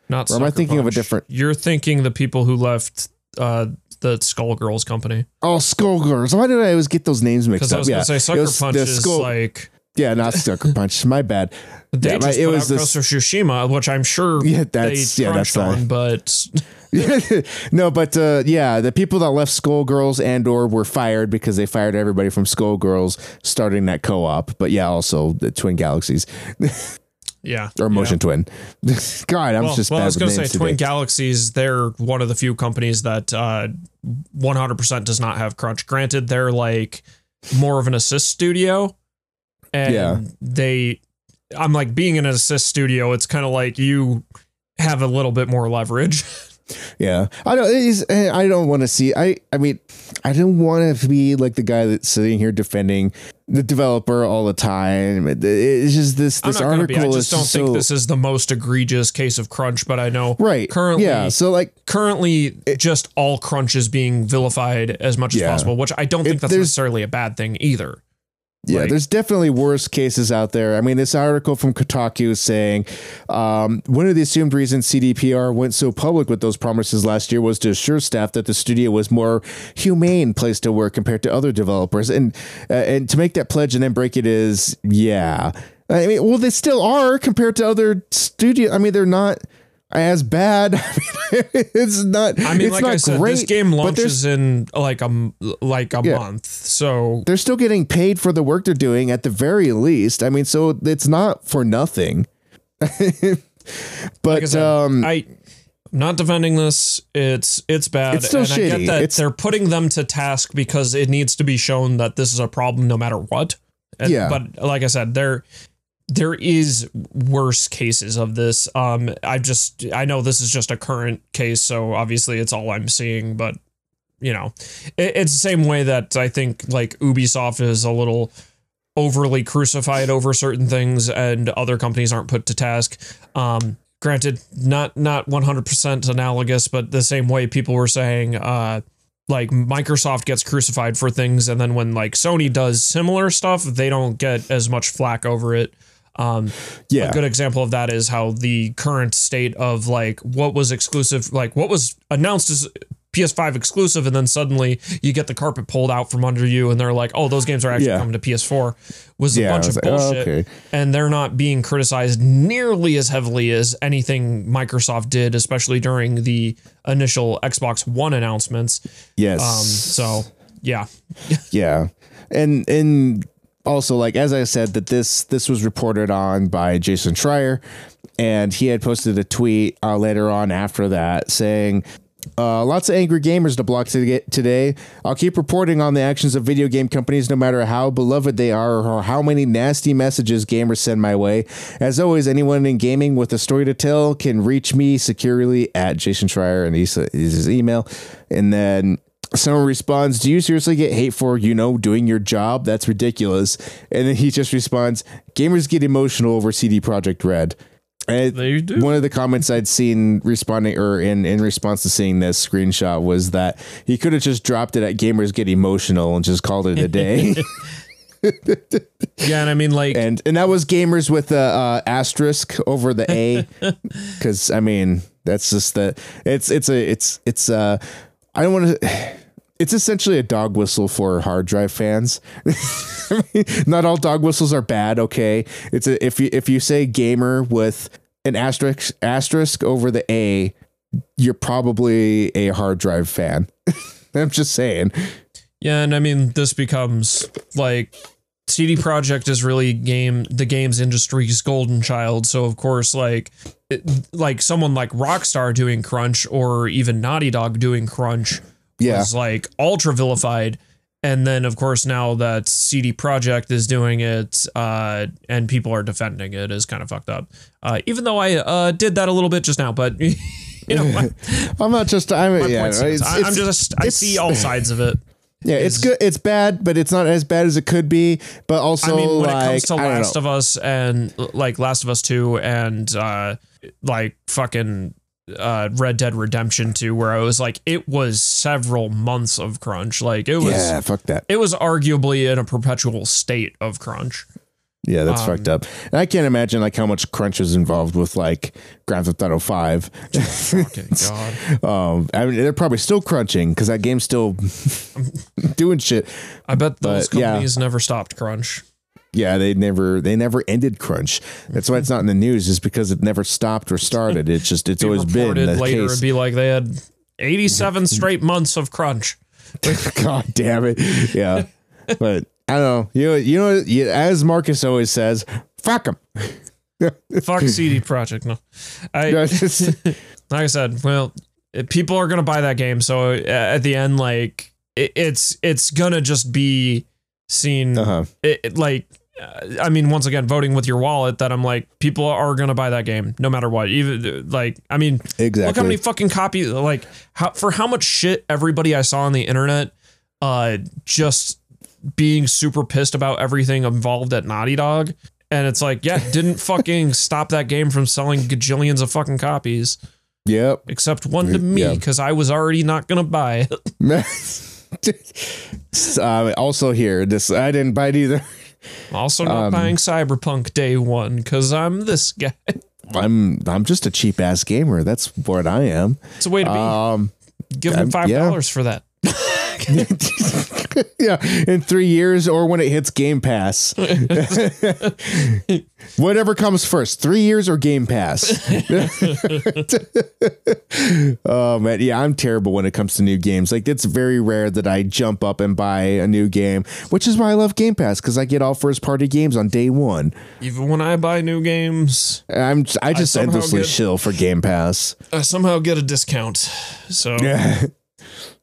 not Or am I thinking of a different- You're thinking the people who left uh the Skullgirls company. Oh, Skullgirls. Why did I always get those names mixed up? was yeah, say Sucker Punch is Skull- like yeah, not Sucker Punch. My bad. they Yeah, just it put was this- Ghost Tsushima, which I'm sure Yeah, that's yeah, that's not, on, but no, but uh, yeah, the people that left Skullgirls and or were fired because they fired everybody from Skullgirls starting that co-op. But yeah, also the Twin Galaxies yeah. or Motion Twin. God, I'm well, just well, I was going to say Twin today. Galaxies. They're one of the few companies that uh, 100% does not have crunch. Granted, they're like more of an assist studio, and Yeah. they. I'm like being in an assist studio. It's kind of like you have a little bit more leverage. Yeah, I don't. Eh, I don't want to see. I. I mean, I don't want to be like the guy that's sitting here defending the developer all the time. It's just this. I'm This be. I just is don't think this is the most egregious case of crunch. But I know right. currently- yeah. So like, currently just all crunch is being vilified as much as Yeah. possible, which I don't think It- that's necessarily a bad thing either. Yeah, Like- there's definitely worse cases out there. I mean, this article from Kotaku is saying um, one of the assumed reasons CDPR went so public with those promises last year was to assure staff that the studio was more humane place to work compared to other developers, and uh, and to make that pledge and then break it is yeah. I mean, well, they still are compared to other studio. I mean, they're not as bad. It's not. I mean, it's like not I said, great, this game launches in like a like a Yeah. month, so they're still getting paid for the work they're doing at the very least. I mean, so it's not for nothing. but like I said, um, I. I'm not defending this. It's it's bad. It's still and I shitty. get that It's- they're putting them to task because it needs to be shown that this is a problem no matter what. And- Yeah. But like I said, there there is worse cases of this. Um I just I know this is just a current case, so obviously it's all I'm seeing, but you know, it, it's the same way that I think like Ubisoft is a little overly crucified over certain things and other companies aren't put to task. Um granted not not 100% analogous but the same way people were saying uh like Microsoft gets crucified for things and then when like Sony does similar stuff they don't get as much flack over it um yeah, a good example of that is how the current state of like what was exclusive like what was announced as PS5 exclusive and then suddenly you get the carpet pulled out from under you and they're like oh those games are actually Yeah. coming to PS4 was a Yeah, bunch was of like, oh, bullshit okay. and they're not being criticized nearly as heavily as anything Microsoft did especially during the initial Xbox One announcements yes. um so yeah yeah, and and also like as I said that this this was reported on by Jason Schreier, and he had posted a tweet uh, later on after that saying. Uh, lots of angry gamers to block today. I'll keep reporting on the actions of video game companies, no matter how beloved they are or how many nasty messages gamers send my way. As always, anyone in gaming with a story to tell can reach me securely at Jason Schreier, and his email. And then someone responds, "Do you seriously get hate for you know doing your job? That's ridiculous." And then he just responds, "Gamers get emotional over CD Projekt Red." And They do. One of the comments I'd seen responding or in in response to seeing this screenshot was that he could have just dropped it at "Gamers get emotional" and just called it a day. yeah and I mean like and and that was gamers with a uh, asterisk over the A, because I mean that's just the it's it's a it's it's uh I don't want to. It's essentially a dog whistle for hard drive fans. Not all dog whistles are bad. Okay, it's a, if you if you say gamer with an asterisk asterisk over the A, you're probably a hard drive fan. I'm just saying. Yeah, and I mean this becomes like CD Projekt is really game the games industry's golden child. So of course, like it, like someone like Rockstar doing crunch or even Naughty Dog doing crunch Yeah. was like ultra vilified. And then of course now that CD Projekt is doing it uh, and people are defending it is kind of fucked up. Uh, even though I uh, did that a little bit just now, but you know I'm not just. I'm yeah. stands. it's- I, I'm just I see all sides of it. Yeah, it's good. It's bad, but it's not as bad as it could be. But also, I mean, when like, it comes to Last know. of Us and like Last of Us Two and uh, like fucking uh, Red Dead Redemption Two, where I was like, it was several months of crunch. Like it was, yeah, fuck that. it was arguably in a perpetual state of crunch. Yeah, that's Um, fucked up. And I can't imagine like how much crunch is involved with like Grand Theft Auto Five. Fucking god! um, I mean, they're probably still crunching because that game's still doing shit. I bet those But, yeah. companies never stopped crunch. Yeah, they never they never ended crunch. That's why it's not in the news, is because it never stopped or started. It's just it's Be always been the later, case. be like they had eighty-seven straight months of crunch. God damn it. Yeah. but I don't know. You know, you know, you- as Marcus always says, fuck them. Fuck CD Projekt. No, I like I said, well, people are gonna buy that game, so uh, at the end, like it, it's it's gonna just be seen. uh-huh. It, it, like, I mean, once again, voting with your wallet. That I'm like, people are gonna buy that game no matter what. Even like, I mean, Exactly. look how many fucking copies. Like, how for how much shit everybody I saw on the internet, uh, just being super pissed about everything involved at Naughty Dog. And it's like, yeah, didn't fucking stop that game from selling gajillions of fucking copies, Yep. except one to me because I was already not gonna buy it. uh, also here, this I didn't buy it either. Also, not Um, buying Cyberpunk day one because I'm this guy. I'm I'm just a cheap ass gamer. That's what I am. It's a way to be. Um, Give them five yeah. dollars for that. yeah, in three years or when it hits Game Pass. Whatever comes first, three years or Game Pass. oh man, yeah, I'm terrible when it comes to new games. Like it's very rare that I jump up and buy a new game, which is why I love Game Pass because I get all first party games on day one. Even when I buy new games, I'm I just somehow endlessly get- shill for Game Pass. I somehow get a discount. So Yeah,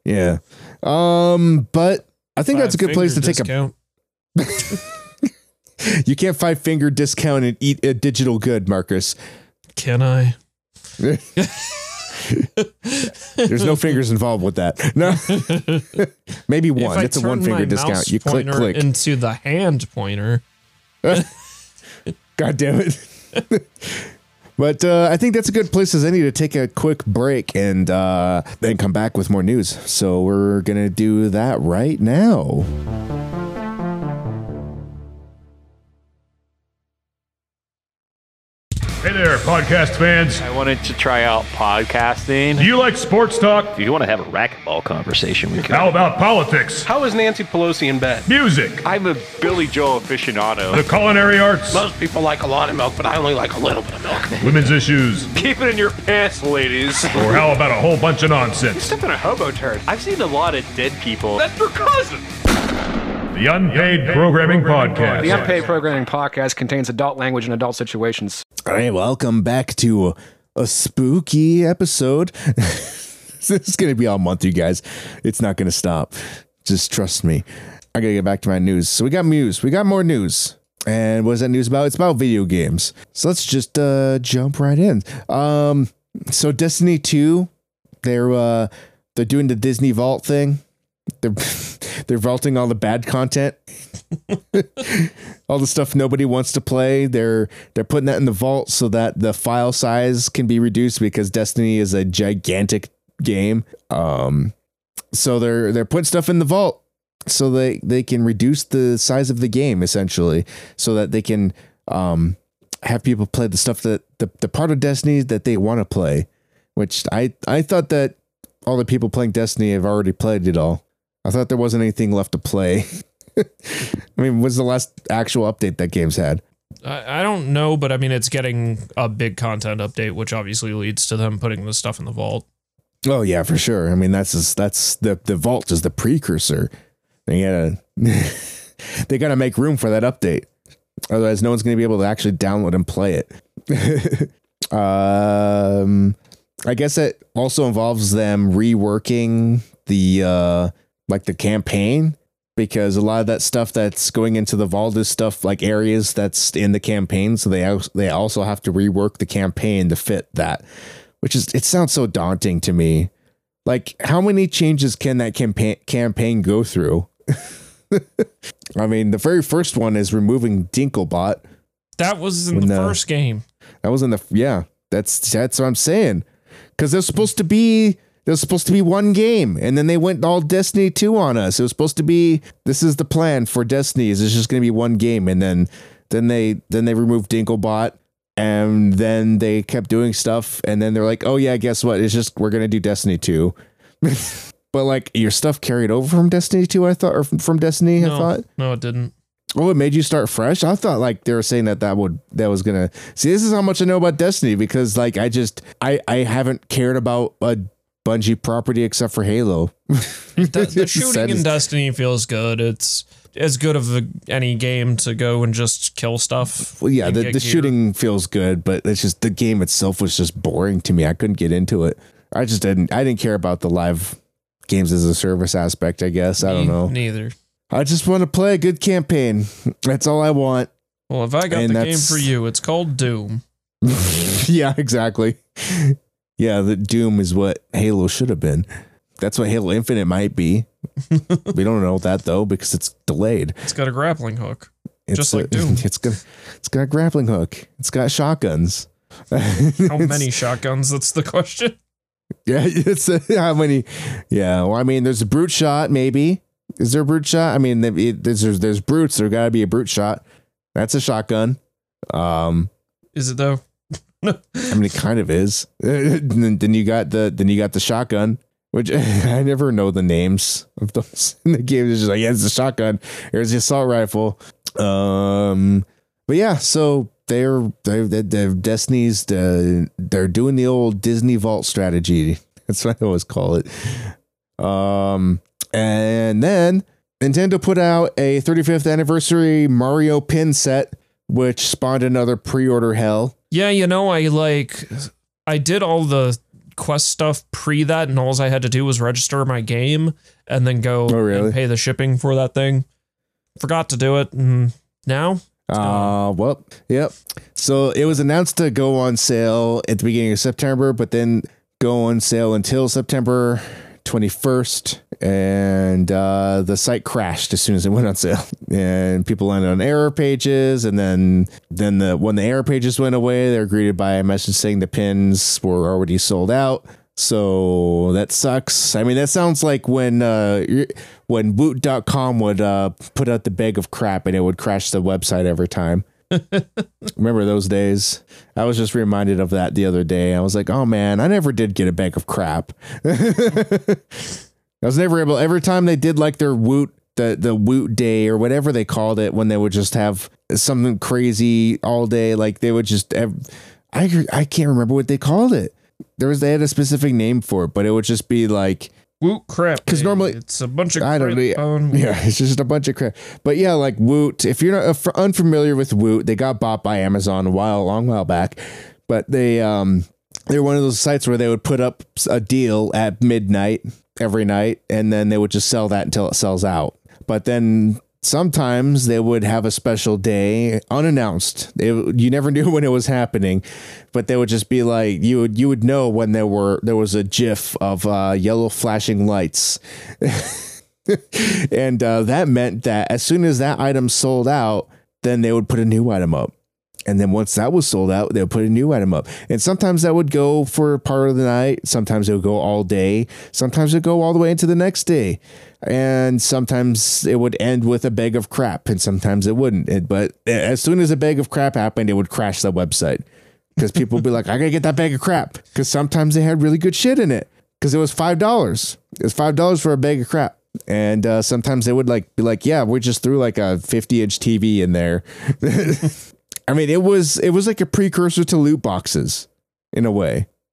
yeah. Um, but I think that's a good place to take a. You can't five finger discount and eat a digital good, Marcus. Can I? There's no fingers involved with that. No, maybe one. It's a one finger discount. You click, click. into the hand pointer. God damn it. But uh, I think that's a good place as any to take a quick break and uh, then come back with more news. So we're gonna do that right now. Podcast fans. I wanted to try out podcasting. Do you like sports talk? If you want to have a racquetball conversation, we could. How about politics, How is Nancy Pelosi in bed? music, I'm a Billy Joel aficionado. the culinary arts, Most people like a lot of milk, but I only like a little bit of milk. women's issues, Keep it in your pants, ladies. or how about a whole bunch of nonsense? Step in a hobo turd. I've seen a lot of dead people. That's your cousin. The Unpaid Programming Podcast. The Unpaid Programming Podcast contains adult language and adult situations. All right, welcome back to a spooky episode. this is going to be all month, you guys. It's not going to stop. Just trust me. I got to get back to my news. So we got news. We got more news. And what is that news about? It's about video games. So let's just uh, jump right in. Um, so Destiny 2, they're uh, they're doing the Disney Vault thing. They're they're vaulting all the bad content all the stuff nobody wants to play they're they're putting that in the vault so that the file size can be reduced because destiny is a gigantic game um so they're they're putting stuff in the vault so they they can reduce the size of the game essentially so that they can um have people play the stuff that the, the part of destiny that they want to play which i i thought that all the people playing destiny have already played it all I thought there wasn't anything left to play. I mean, what's the last actual update that game's had? I, I don't know, but I mean, it's getting a big content update, which obviously leads to them putting the stuff in the vault. Oh yeah, for sure. I mean, that's just, that's the the vault is the precursor. They gotta they gotta make room for that update. Otherwise, no one's gonna be able to actually download and play it. um, I guess it also involves them reworking the uh like the campaign because a lot of that stuff that's going into the vault is stuff like areas that's in the campaign so they they also have to rework the campaign to fit that which is it sounds so daunting to me. Like how many changes can that campaign campaign go through? I mean the very first one is removing dinklebot. That was in the uh, first game. that was in the yeah that's that's what i'm saying. Because there's supposed to be there's supposed to be one game and then they went all destiny 2 on us it was supposed to be this is the plan for destiny is it's just going to be one game and then then they then they removed dinklebot and then they kept doing stuff and then they're like oh yeah guess what it's just we're going to do destiny 2 but like your stuff carried over from destiny 2 i thought or from, from destiny i thought no, it didn't. Oh, it made you start fresh. I thought like they were saying that that would that was gonna see. This is how much I know about Destiny because like I just I I haven't cared about a Bungie property except for Halo. The, the shooting in Destiny feels good. It's as good of a, any game to go and just kill stuff. Well, yeah, the, the shooting feels good, but it's just the game itself was just boring to me. I couldn't get into it. I just didn't. I didn't care about the live games as a service aspect. I guess I don't know. Neither. I just want to play a good campaign. That's all I want. Well, if I got And the game for you, it's called Doom. yeah, exactly. Yeah, the Doom is what Halo should have been. That's what Halo Infinite might be. we don't know that though because it's delayed. It's got a grappling hook. It's Just like Doom. It's got it's got a grappling hook. It's got shotguns. How many shotguns? That's the question. Yeah, it's uh, how many? Yeah, well, I mean, there's a brute shot. Maybe is there a brute shot? I mean, it- there's there's, there's brutes. There got to be a brute shot. That's a shotgun. Um, Is it though? I mean, it kind of is. then, you got the then you got the shotgun, which I never know the names of those in the game. It's just like yeah, it's a shotgun. Here's the assault rifle. Um, but yeah, so they're they're they're, they're Destiny's. Uh, they're doing the old Disney Vault strategy. That's what I always call it. Um, and then Nintendo put out a 35th anniversary Mario pin set, which spawned another pre-order hell. Yeah, you know, I like I did all the quest stuff pre that, and all I had to do was register my game and then go Oh, really? and pay the shipping for that thing. Forgot to do it, and now Uh, well, yep. So it was announced to go on sale at the beginning of September, but then go on sale until September 21st. And uh, the site crashed as soon as it went on sale, and people landed on error pages. And then, then the when the error pages went away, they were greeted by a message saying the pins were already sold out. So that sucks. I mean, that sounds like when uh, when Woot.com would uh, put out the bag of crap and it would crash the website every time. Remember those days? I was just reminded of that the other day. I was like, oh man, I never did get a bag of crap. I was never able. Every time they did like their Woot the the Woot day or whatever they called it, when they would just have something crazy all day, like they would just. Have, I I can't remember what they called it. There was they had a specific name for it, but it would just be like woot crap. 'Cause day. normally- it's a bunch of I don't crap know. Yeah, it's just a bunch of crap. But yeah, like Woot. If you're not unfamiliar with Woot, they got bought by Amazon a while, a long while back. But they um they're one of those sites where they would put up a deal at midnight every night, and then they would just sell that until it sells out. But then sometimes they would have a special day unannounced. They, you never knew when it was happening, but they would just be like you would you would know when there were there was a GIF of uh, yellow flashing lights. and uh, that meant that as soon as that item sold out, then they would put a new item up. And then once that was sold out, they would put a new item up. And sometimes that would go for part of the night. Sometimes it would go all day. Sometimes it would go all the way into the next day. And sometimes it would end with a bag of crap, and sometimes it wouldn't. It, but as soon as a bag of crap happened, it would crash the website because people would be like, I gotta get that bag of crap. Because sometimes they had really good shit in it because it was $5. It was $5 for a bag of crap. And uh, sometimes they would like be like, "Yeah, we just threw like a 50 inch TV in there." I mean, it was it was like a precursor to loot boxes in a way.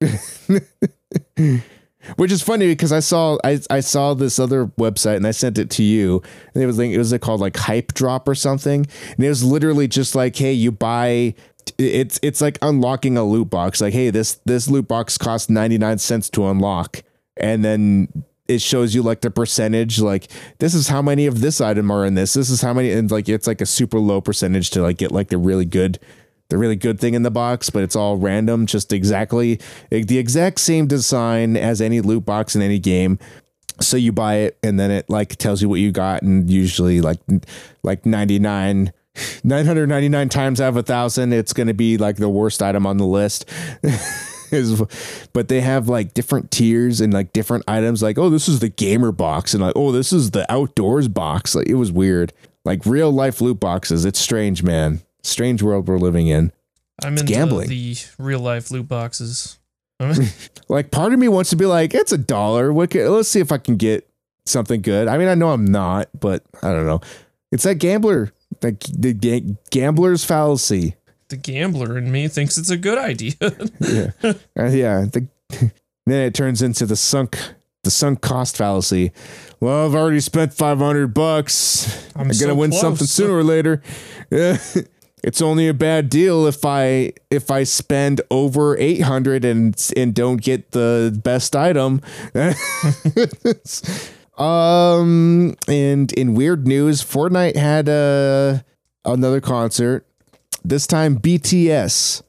Which is funny because I saw I, I saw this other website and I sent it to you. And it was like it was called like Hype Drop or something. And it was literally just like hey you buy it's it's like unlocking a loot box. Like hey this this loot box costs 99 cents to unlock. And then it shows you like the percentage like this is how many of this item are in this this is how many and like it's like a super low percentage to like get like the really good the really good thing in the box but it's all random just exactly the exact same design as any loot box in any game. So you buy it and then it like tells you what you got and usually like like 99 999 times out of a thousand it's going to be like the worst item on the list. is but they have like different tiers and like different items like oh this is the gamer box and like oh this is the outdoors box. Like it was weird. Like real life loot boxes it's strange man. Strange world we're living in. I'm into gambling. the real life loot boxes. like part of me wants to be like it's a dollar. Let's see if i can get something good. I mean i know i'm not but i don't know. It's that gambler like the ga- gambler's fallacy the gambler in me thinks it's a good idea. yeah, uh, yeah. The, then it turns into the sunk, the sunk cost fallacy. Well, I've already spent five hundred bucks. I'm, I'm gonna win close. something sooner or later. It's only a bad deal if I if I spend over eight hundred and and don't get the best item. um, and in weird news, Fortnite had a another concert. This time, BTS,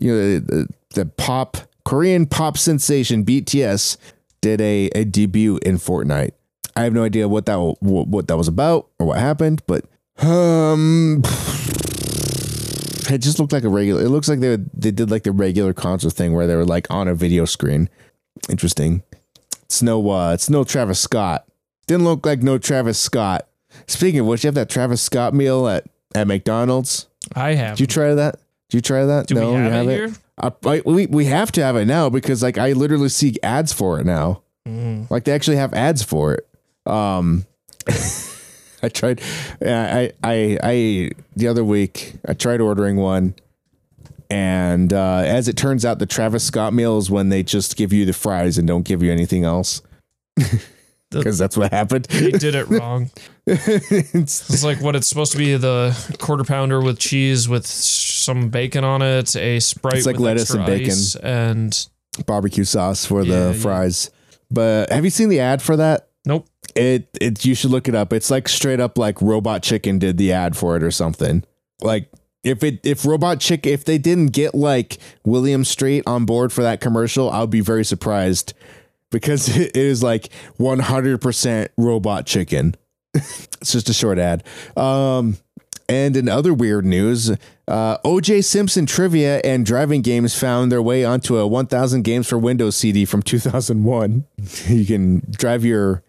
you know, the, the pop Korean pop sensation BTS did a, a debut in Fortnite. I have no idea what that what, that was about or what happened, but um, it just looked like a regular. It looks like they they did like the regular concert thing where they were like on a video screen. Interesting. It's no uh, it's no Travis Scott. Didn't look like no Travis Scott. Speaking of which, you have that Travis Scott meal at at McDonald's. I have. Did you try that? Did you try that? Do we you have it here? Uh, I, we we have to have it now because like I literally see ads for it now. Mm. Like they actually have ads for it. Um, I tried. I I I the other week I tried ordering one, and uh, as it turns out, the Travis Scott meal is when they just give you the fries and don't give you anything else. Because that's what happened. They did it wrong. It's- It's like what it's supposed to be the quarter pounder with cheese with some bacon on it, a Sprite It's like with lettuce extra and bacon. ice, and barbecue sauce for Yeah, the yeah. fries. But have you seen the ad for that? nope. It it you should look it up. It's like straight up like Robot Chicken did the ad for it or something. Like if it if Robot Chick if they didn't get like William Street on board for that commercial, I would be very surprised because it is like 100% Robot Chicken. it's just a short ad. Um and in other weird news, uh, OJ Simpson trivia and driving games found their way onto a 1000 games for Windows CD from 2001. You can drive your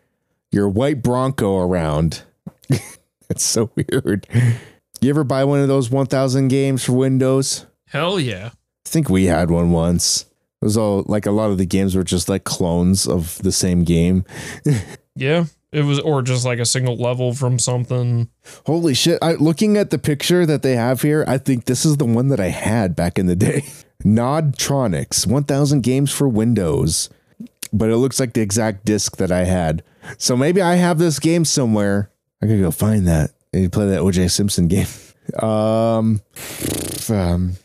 your white Bronco around. That's so weird. You ever buy one of those 1000 games for Windows? Hell yeah. I think we had one once. It was all like a lot of the games were just like clones of the same game. Yeah. It was, or just like a single level from something. Holy shit. I, looking at the picture that they have here, I think this is the one that I had back in the day. Nodtronics, 1000 games for Windows. But it looks like the exact disc that I had. So maybe I have this game somewhere. I gotta go find that and play that OJ Simpson game. Um, um,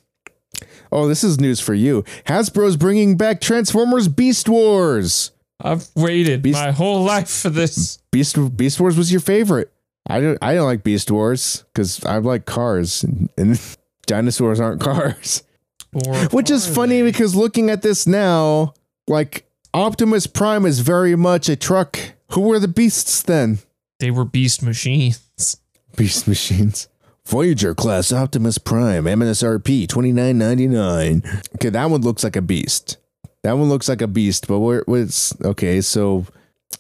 oh, this is news for you. Hasbro's bringing back Transformers Beast Wars. I've waited Beast- my whole life for this. Beast Beast Wars was your favorite. I don't I don't like Beast Wars because I like cars and, and dinosaurs aren't cars. Or Which is funny they? because looking at this now, like Optimus Prime is very much a truck. Who were the beasts then? they were beast machines. Beast machines. Voyager class Optimus Prime MSRP twenty nine ninety nine. Okay, that one looks like a beast. That one looks like a beast, but where what's okay? So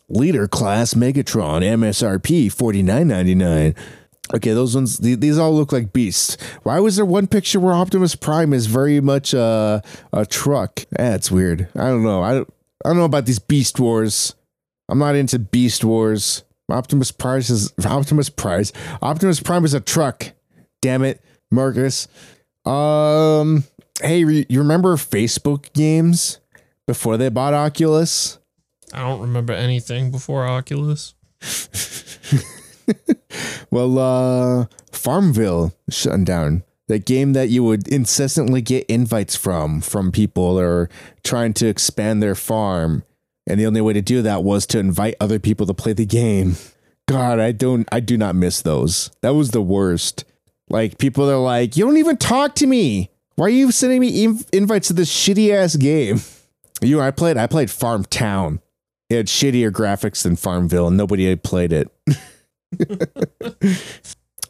leader class Megatron MSRP forty nine ninety nine. Okay, those ones th- these all look like beasts. Why was there one picture where Optimus Prime is very much a a truck? That's weird. I don't know. I don't, I don't know about these Beast Wars. I'm not into Beast Wars. Optimus Prime is Optimus Prime. Optimus Prime is a truck. Damn it, Marcus. Um, hey, re- you remember Facebook games before they bought Oculus? I don't remember anything before Oculus. Well, uh, Farmville shutting down. That game that you would incessantly get invites from from people or trying to expand their farm, and the only way to do that was to invite other people to play the game. God, I don't, I do not miss those. That was the worst. Like people are like, you don't even talk to me. Why are you sending me inv- invites to this shitty ass game? You, know, I played, I played Farm Town. It had shittier graphics than Farmville, and nobody had played it.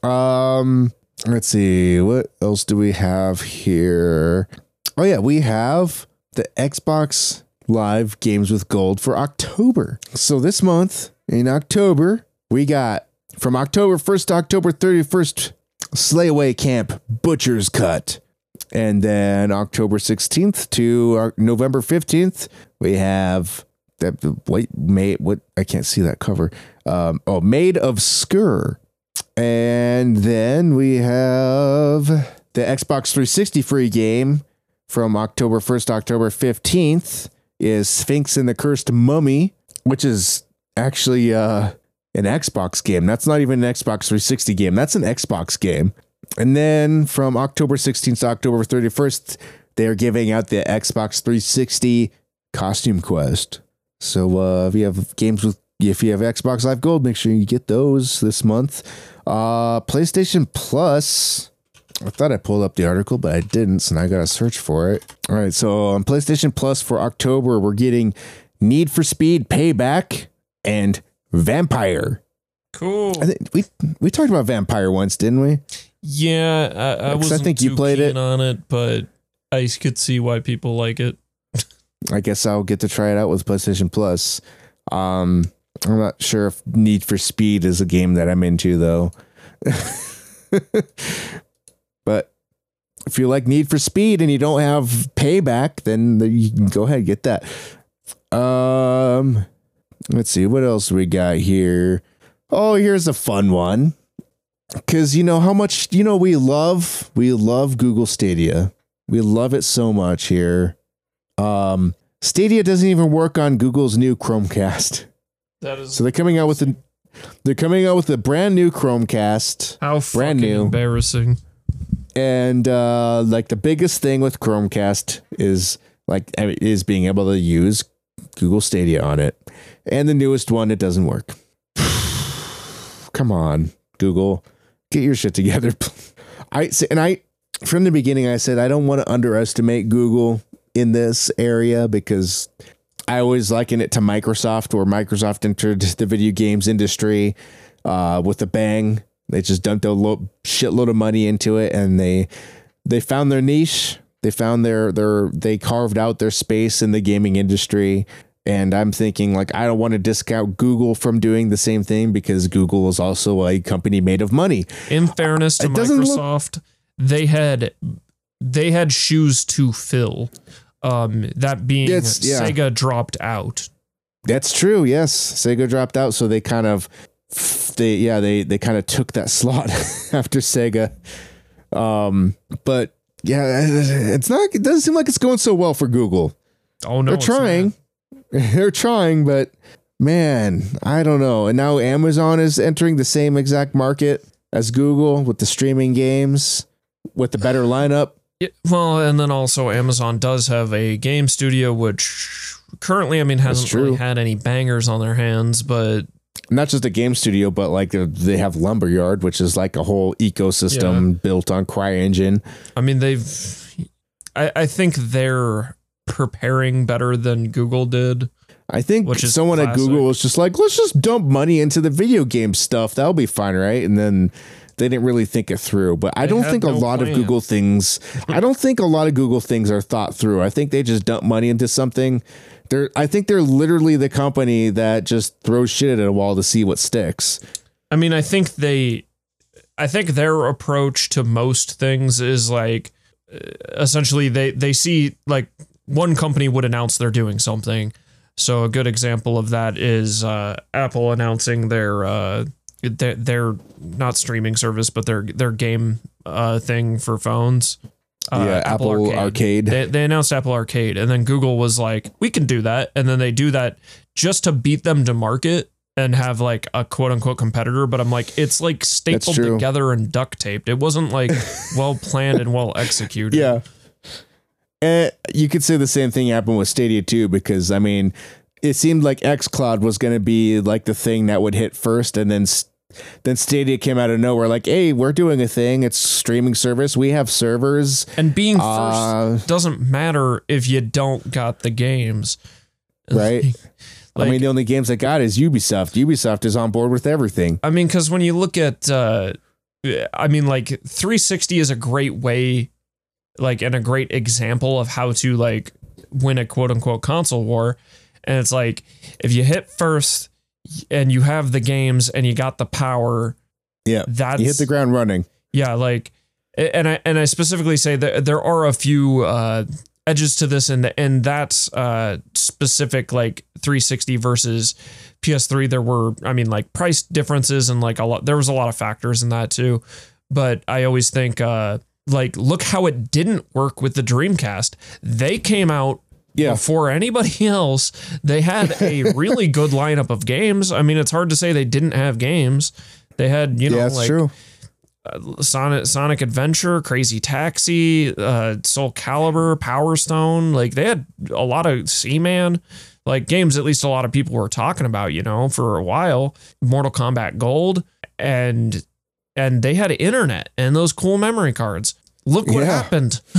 Um, let's see. What else do we have here? Oh yeah, we have the Xbox Live Games with Gold for October. So this month in October, we got from October 1st to October 31st, Slayaway Camp Butcher's Cut. And then October 16th to uh, November 15th, we have that wait made what I can't see that cover. Um, oh, Maid of Sker. And then we have the Xbox 360 free game from October 1st to October 15th is Sphinx and the Cursed Mummy, which is actually uh, an Xbox game. That's not even an Xbox 360 game. That's an Xbox game. And then from October 16th to October 31st, they're giving out the Xbox 360 Costume Quest. So uh, if you have games with if you have Xbox Live Gold, make sure you get those this month. Uh, PlayStation Plus. I thought I pulled up the article, but I didn't, so now I gotta search for it. All right, so on PlayStation Plus for October, we're getting Need for Speed Payback and Vampyr. Cool. I think we we talked about Vampyr once, didn't we? Yeah, I, I Because I was. think you played it. on it, but I could see why people like it. I guess I'll get to try it out with PlayStation Plus. Um, I'm not sure if Need for Speed is a game that I'm into though. but if you like Need for Speed and you don't have Payback, then you can go ahead and get that. Um, let's see what else we got here. Oh, here's a fun one. Cause you know how much you know we love we love Google Stadia. We love it so much here. Um, Stadia doesn't even work on Google's new Chromecast. That is So they're coming out with a they're coming out with a brand new Chromecast how brand fucking new. embarrassing. and uh like the biggest thing with Chromecast is like is being able to use Google Stadia on it. And the newest one it doesn't work. Come on, Google, get your shit together. I and I from the beginning I said I don't want to underestimate Google in this area because I always liken it to Microsoft, where Microsoft entered the video games industry uh, with a bang. They just dumped a lo- shitload of money into it, and they they found their niche. They found their their they carved out their space in the gaming industry. And I'm thinking like I don't want to discount Google from doing the same thing because Google is also a company made of money. In fairness to It doesn't look- Microsoft, they had they had shoes to fill. Um, that being yeah. Sega dropped out. That's true. Yes, Sega dropped out, so they kind of they yeah they they kind of took that slot after Sega. Um, but yeah, it's not. It doesn't seem like it's going so well for Google. Oh no, They're trying. They're trying, but man, I don't know. And now Amazon is entering the same exact market as Google with the streaming games with the better lineup. Yeah, well, and then also Amazon does have a game studio, which currently, I mean, hasn't really had any bangers on their hands, but Not just a game studio, but like they're- have Lumberyard, which is like a whole ecosystem built on CryEngine. I mean, they've. I, I think they're preparing better than Google did. I think Which is someone at. Google was just like, let's just dump money into the video game stuff. That'll be fine, right? And then they didn't really think it through. But I They don't think a no lot of. Google things. I don't think a lot of Google things are thought through. I think they just dump money into something. They're. I think they're literally the company that just throws shit at a wall to see what sticks. I mean, I think they. I think their approach to most things is like uh, essentially they they see like one company would announce they're doing something So a good example of that is uh, Apple announcing their uh, their, their not streaming service, but their their game uh, thing for phones. Uh, Yeah, Apple Arcade. They, they announced Apple Arcade, and then Google was like, "We can do that," and then they do that just to beat them to market and have like a quote unquote competitor. But I'm like, it's like stapled together and duct taped. It wasn't like well planned and well executed. Yeah. And you could say the same thing happened with Stadia too, because I mean, it seemed like XCloud was going to be like the thing that would hit first, and then then Stadia came out of nowhere, like, "Hey, we're doing a thing. It's streaming service. We have servers." And being first Uh, doesn't matter if you don't got the games. Right. I Like- mean, the only games I got is Ubisoft. Ubisoft is on board with everything. I mean, because when you look at, uh, I mean, like 360 is a great way, like, and a great example of how to like win a quote unquote console war. And it's like if you hit first and you have the games and you got the power, Yeah, that's you hit the ground running. yeah, like, and I and I specifically say that there are a few uh, edges to this, and and that's uh, specific like 360 versus PS3. There were, I mean, like price differences and like a lot. There was a lot of factors in that too. But I always think, uh, like, look how it didn't work with the Dreamcast. They came out Yeah. before anybody else. They had a really good lineup of games. I mean, it's hard to say they didn't have games. They had, you know, yeah, like true. Sonic Sonic Adventure, Crazy Taxi, uh, Soul Calibur, Power Stone. Like they had a lot of Seaman, like games. At least a lot of people were talking about, you know, for a while. Mortal Kombat Gold, and and they had internet and those cool memory cards. Look what Yeah. happened.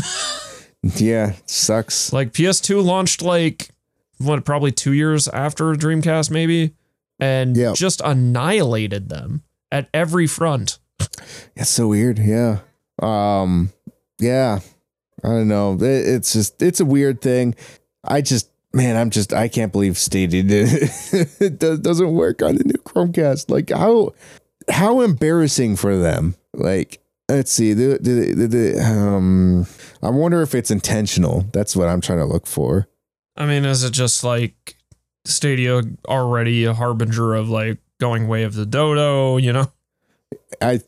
Yeah, sucks. Like PS2 launched like what probably two years after Dreamcast, maybe, and Yep. just annihilated them at every front. It's so weird. Yeah. Um. Yeah. I don't know. It, it's just it's a weird thing. I just man, I'm just I can't believe Stadia it doesn't work on the new Chromecast. Like how how embarrassing for them. Like let's see. The, the, the, um. I wonder if it's intentional. That's what I'm trying to look for. I mean, is it just like Stadia already a harbinger of like going way of the dodo, you know? I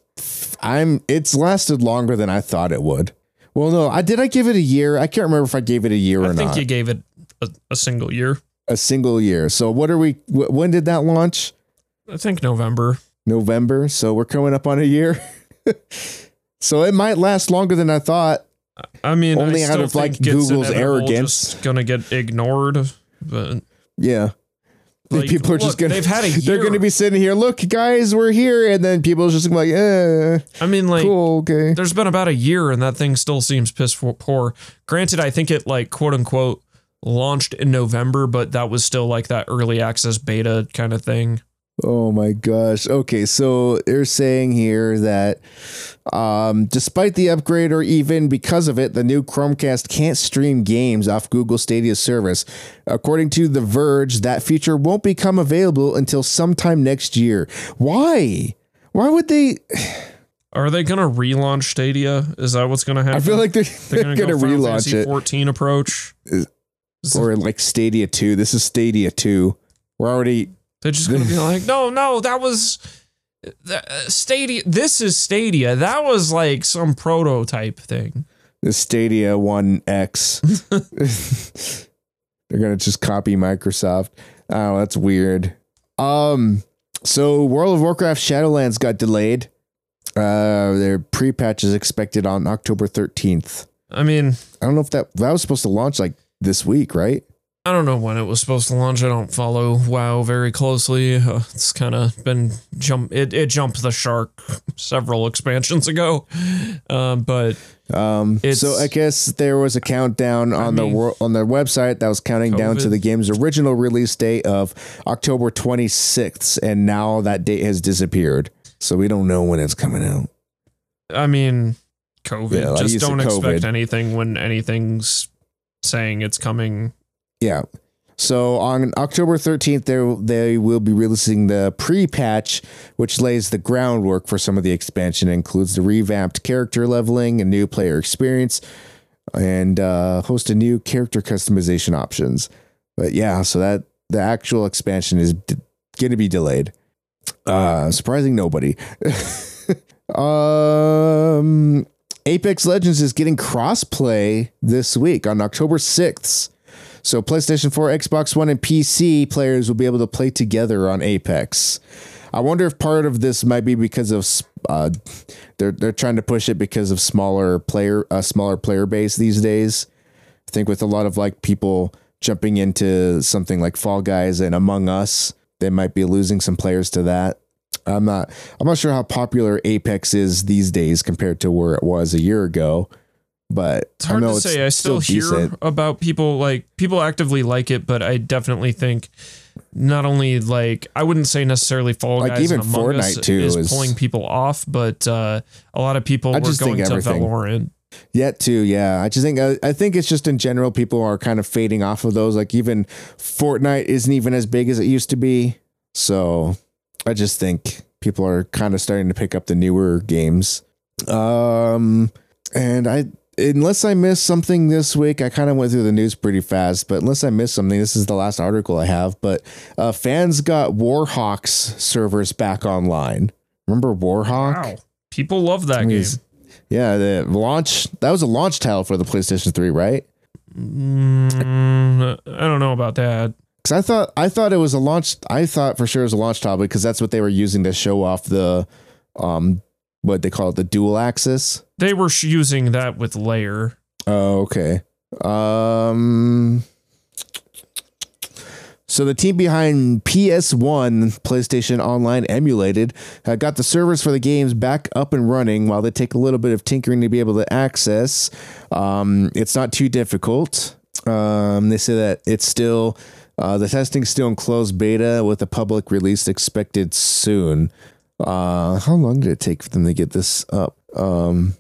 I'm it's lasted longer than I thought it would. Well, no, I did. I give it a year. I can't remember if I gave it a year or not. I think you gave it a, a single year. a single year. So what are we? When did that launch? I think November. November. So we're coming up on a year. so it might last longer than I thought. I mean, Only I out still of, like, Google's arrogance. just gonna get ignored. But Yeah. Like, people are just gonna. they've had a They're gonna be sitting here. Look, guys, we're here, and then people are just gonna be like, eh, I mean, like, cool, okay. there's been about a year and that thing still seems piss poor. Granted, I think it like quote unquote launched in November, but that was still like that early access beta kind of thing. Oh my gosh. Okay, so they're saying here that um, despite the upgrade or even because of it, the new Chromecast can't stream games off Google Stadia service. According to The Verge, that feature won't become available until sometime next year. Why? Why would they? Are they gonna relaunch Stadia? Is that what's gonna happen? I feel like they're, they're they're gonna, go relaunch Fantasy it. 14 approach. Or like Stadia 2. This is Stadia 2. We're already. They're just gonna be like, no, no, that was the, uh, Stadia. This is Stadia. That was like some prototype thing. the Stadia 1X. They're gonna just copy Microsoft. Oh, that's weird. Um, so World of Warcraft Shadowlands got delayed. Uh, their pre-patch is expected on October 13th. I mean, I don't know if that that was supposed to launch like this week, right? I don't know when it was supposed to launch. I don't follow WoW very closely. Uh, it's kind of been jump. It, it jumped the shark several expansions ago, um, but Um, It's- so I guess there was a countdown on the mean- wor- on their website that was counting down to the game's original release date of October 26th, and now that date has disappeared. So we don't know when it's coming out. I mean, COVID. Yeah, like Just don't expect anything when anything's saying it's coming. Yeah. So on October 13th, they they will be releasing the pre-patch, which lays the groundwork for some of the expansion. It includes the revamped character leveling, a new player experience, and uh, host a new character customization options. But yeah, so that the actual expansion is d- going to be delayed. Uh, surprising nobody. um, Apex Legends is getting crossplay this week on October 6th. So PlayStation 4, Xbox One, and PC players will be able to play together on Apex. I wonder if part of this might be because of uh, they're they're trying to push it because of smaller player a smaller player base these days. I think with a lot of like people jumping into something like Fall Guys and Among Us, they might be losing some players to that. I'm not I'm not sure how popular Apex is these days compared to where it was a year ago, but It's hard I know to it's say. I still, hear decent. about people like people actively like it, but I definitely think not only like I wouldn't say necessarily Fall Like, Guys even and Among Us Fortnite, too, is, is- pulling people off, but uh, a lot of people I were going to Valorant. Yet too, yeah. I just think I, I think it's just in general people are kind of fading off of those. Like even Fortnite isn't even as big as it used to be. So I just think people are kind of starting to pick up the newer games. Um, and I unless I missed something this week, I kind of went through the news pretty fast. But unless I missed something, this is the last article I have. But uh, fans got Warhawks servers back online. Remember Warhawk? Wow, people love that game. Yeah, the launch that was a launch title for the PlayStation 3, right? Mm, I don't know about that. Because I thought I thought it was a launch. I thought for sure it was a launch title because that's what they were using to show off the, um, what they call it, the dual axis. They were sh- using that with Lair. Oh, okay. Um. So the team behind PS1 PlayStation Online Emulated uh, got the servers for the games back up and running while they take a little bit of tinkering to be able to access. Um, it's not too difficult. Um, they say that it's still uh, the testing's still in closed beta with a public release expected soon. Uh, how long did it take for them to get this up? Um,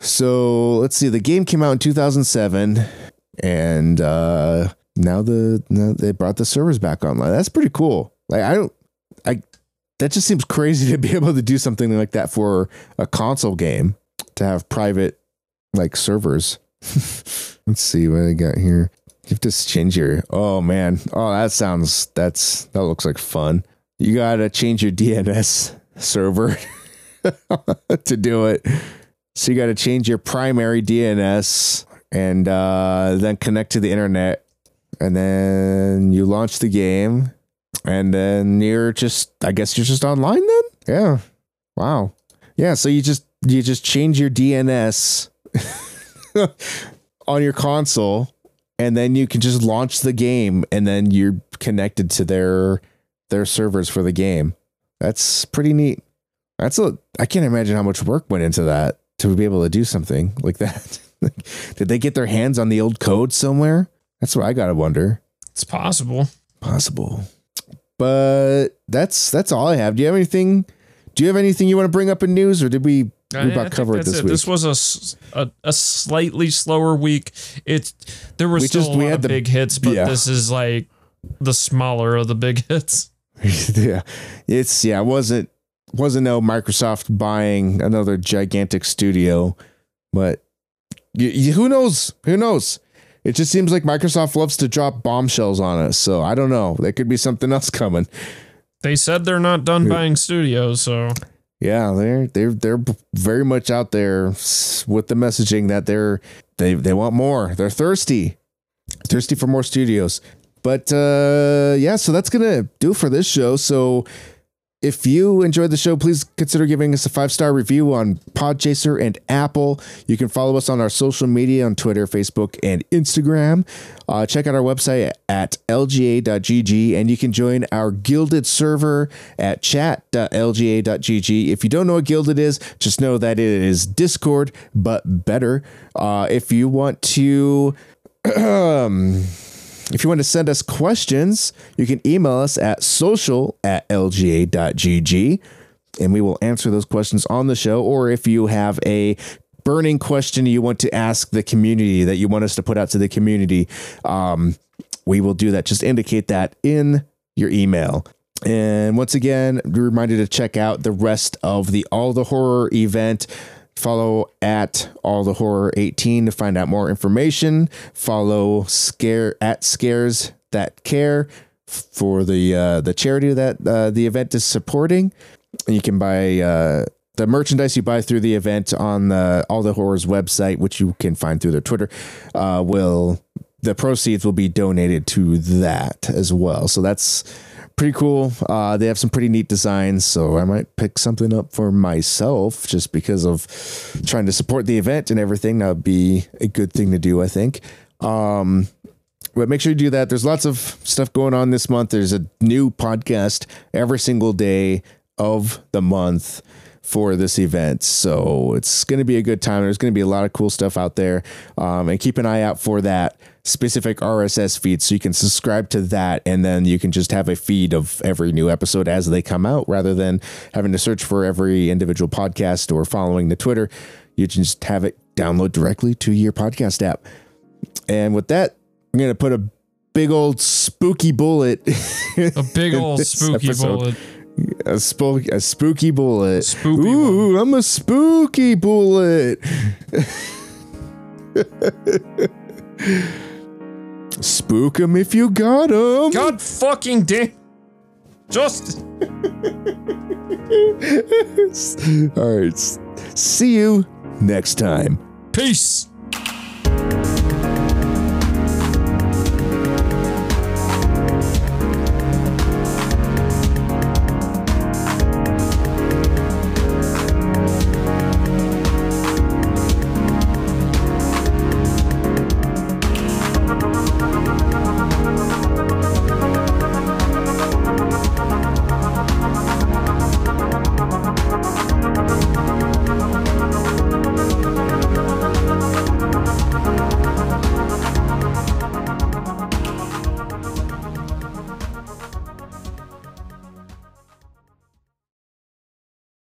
so let's see. The game came out in 2007, and uh, now the now they brought the servers back online. That's pretty cool. Like I don't, I that just seems crazy to be able to do something like that for a console game to have private like servers. let's see what I got here. You have to change your. Oh man. Oh, that sounds. That's that looks like fun. You gotta change your DNS server to do it. So you got to change your primary DNS and uh, then connect to the internet, and then you launch the game, and then you're just, I guess you're just online then. Yeah. Wow. Yeah. So you just you just change your DNS on your console, and then you can just launch the game, and then you're connected to their their servers for the game. That's pretty neat. That's a I can't imagine how much work went into that to be able to do something like that. Did they get their hands on the old code somewhere? That's what I gotta wonder. It's possible. Possible. But that's that's all I have. Do you have anything? Do you have anything you want to bring up in news, or did we we about cover it this week? This was a a slightly slower week. It's there were We still just- a we lot had of the- big hits, but yeah. this is like the smaller of the big hits. yeah, it's yeah. It wasn't wasn't no Microsoft buying another gigantic studio, but y y- who knows? Who knows? It just seems like Microsoft loves to drop bombshells on us. So I don't know. There could be something else coming. They said they're not done buying studios, so Yeah, they're they're they're very much out there with the messaging that they're they they want more. They're thirsty, thirsty for more studios. But uh, yeah, so that's gonna do for this show. So if you enjoyed the show, please consider giving us a five star review on Podchaser and Apple. You can follow us on our social media on Twitter, Facebook, and Instagram. Uh, check out our website at lga.gg and you can join our Guilded server at chat.lga.gg. If you don't know what Guilded is, just know that it is Discord, but better. Uh, if you want to. If you want to send us questions, you can email us at social at lga.gg and we will answer those questions on the show. Or if you have a burning question you want to ask the community that you want us to put out to the community, um, we will do that. Just indicate that in your email. And once again, be reminded to check out the rest of the All the Horror event. Follow at All the Horror 18 to find out more information. Follow Scare at Scares That Care for the uh, the charity that uh, the event is supporting. You can buy uh, the merchandise you buy through the event on the All the Horrors website, which you can find through their Twitter. Uh, will the proceeds will be donated to that as well. So that's pretty cool. Uh, they have some pretty neat designs, so I might pick something up for myself just because of trying to support the event and everything. That would be a good thing to do, I think. Um, but make sure you do that. There's lots of stuff going on this month. There's a new podcast every single day of the month for this event. So it's going to be a good time. There's going to be a lot of cool stuff out there. Um, and keep an eye out for that specific RSS feed so you can subscribe to that and then you can just have a feed of every new episode as they come out rather than having to search for every individual podcast or following the Twitter. You can just have it download directly to your podcast app. And with that, I'm going to put a big old spooky bullet. A big old spooky episode. bullet. A, spook, a spooky bullet. Spooky Ooh, I'm a spooky bullet. Spook 'em if you got 'em. God fucking damn. Just. All right. See you next time. Peace.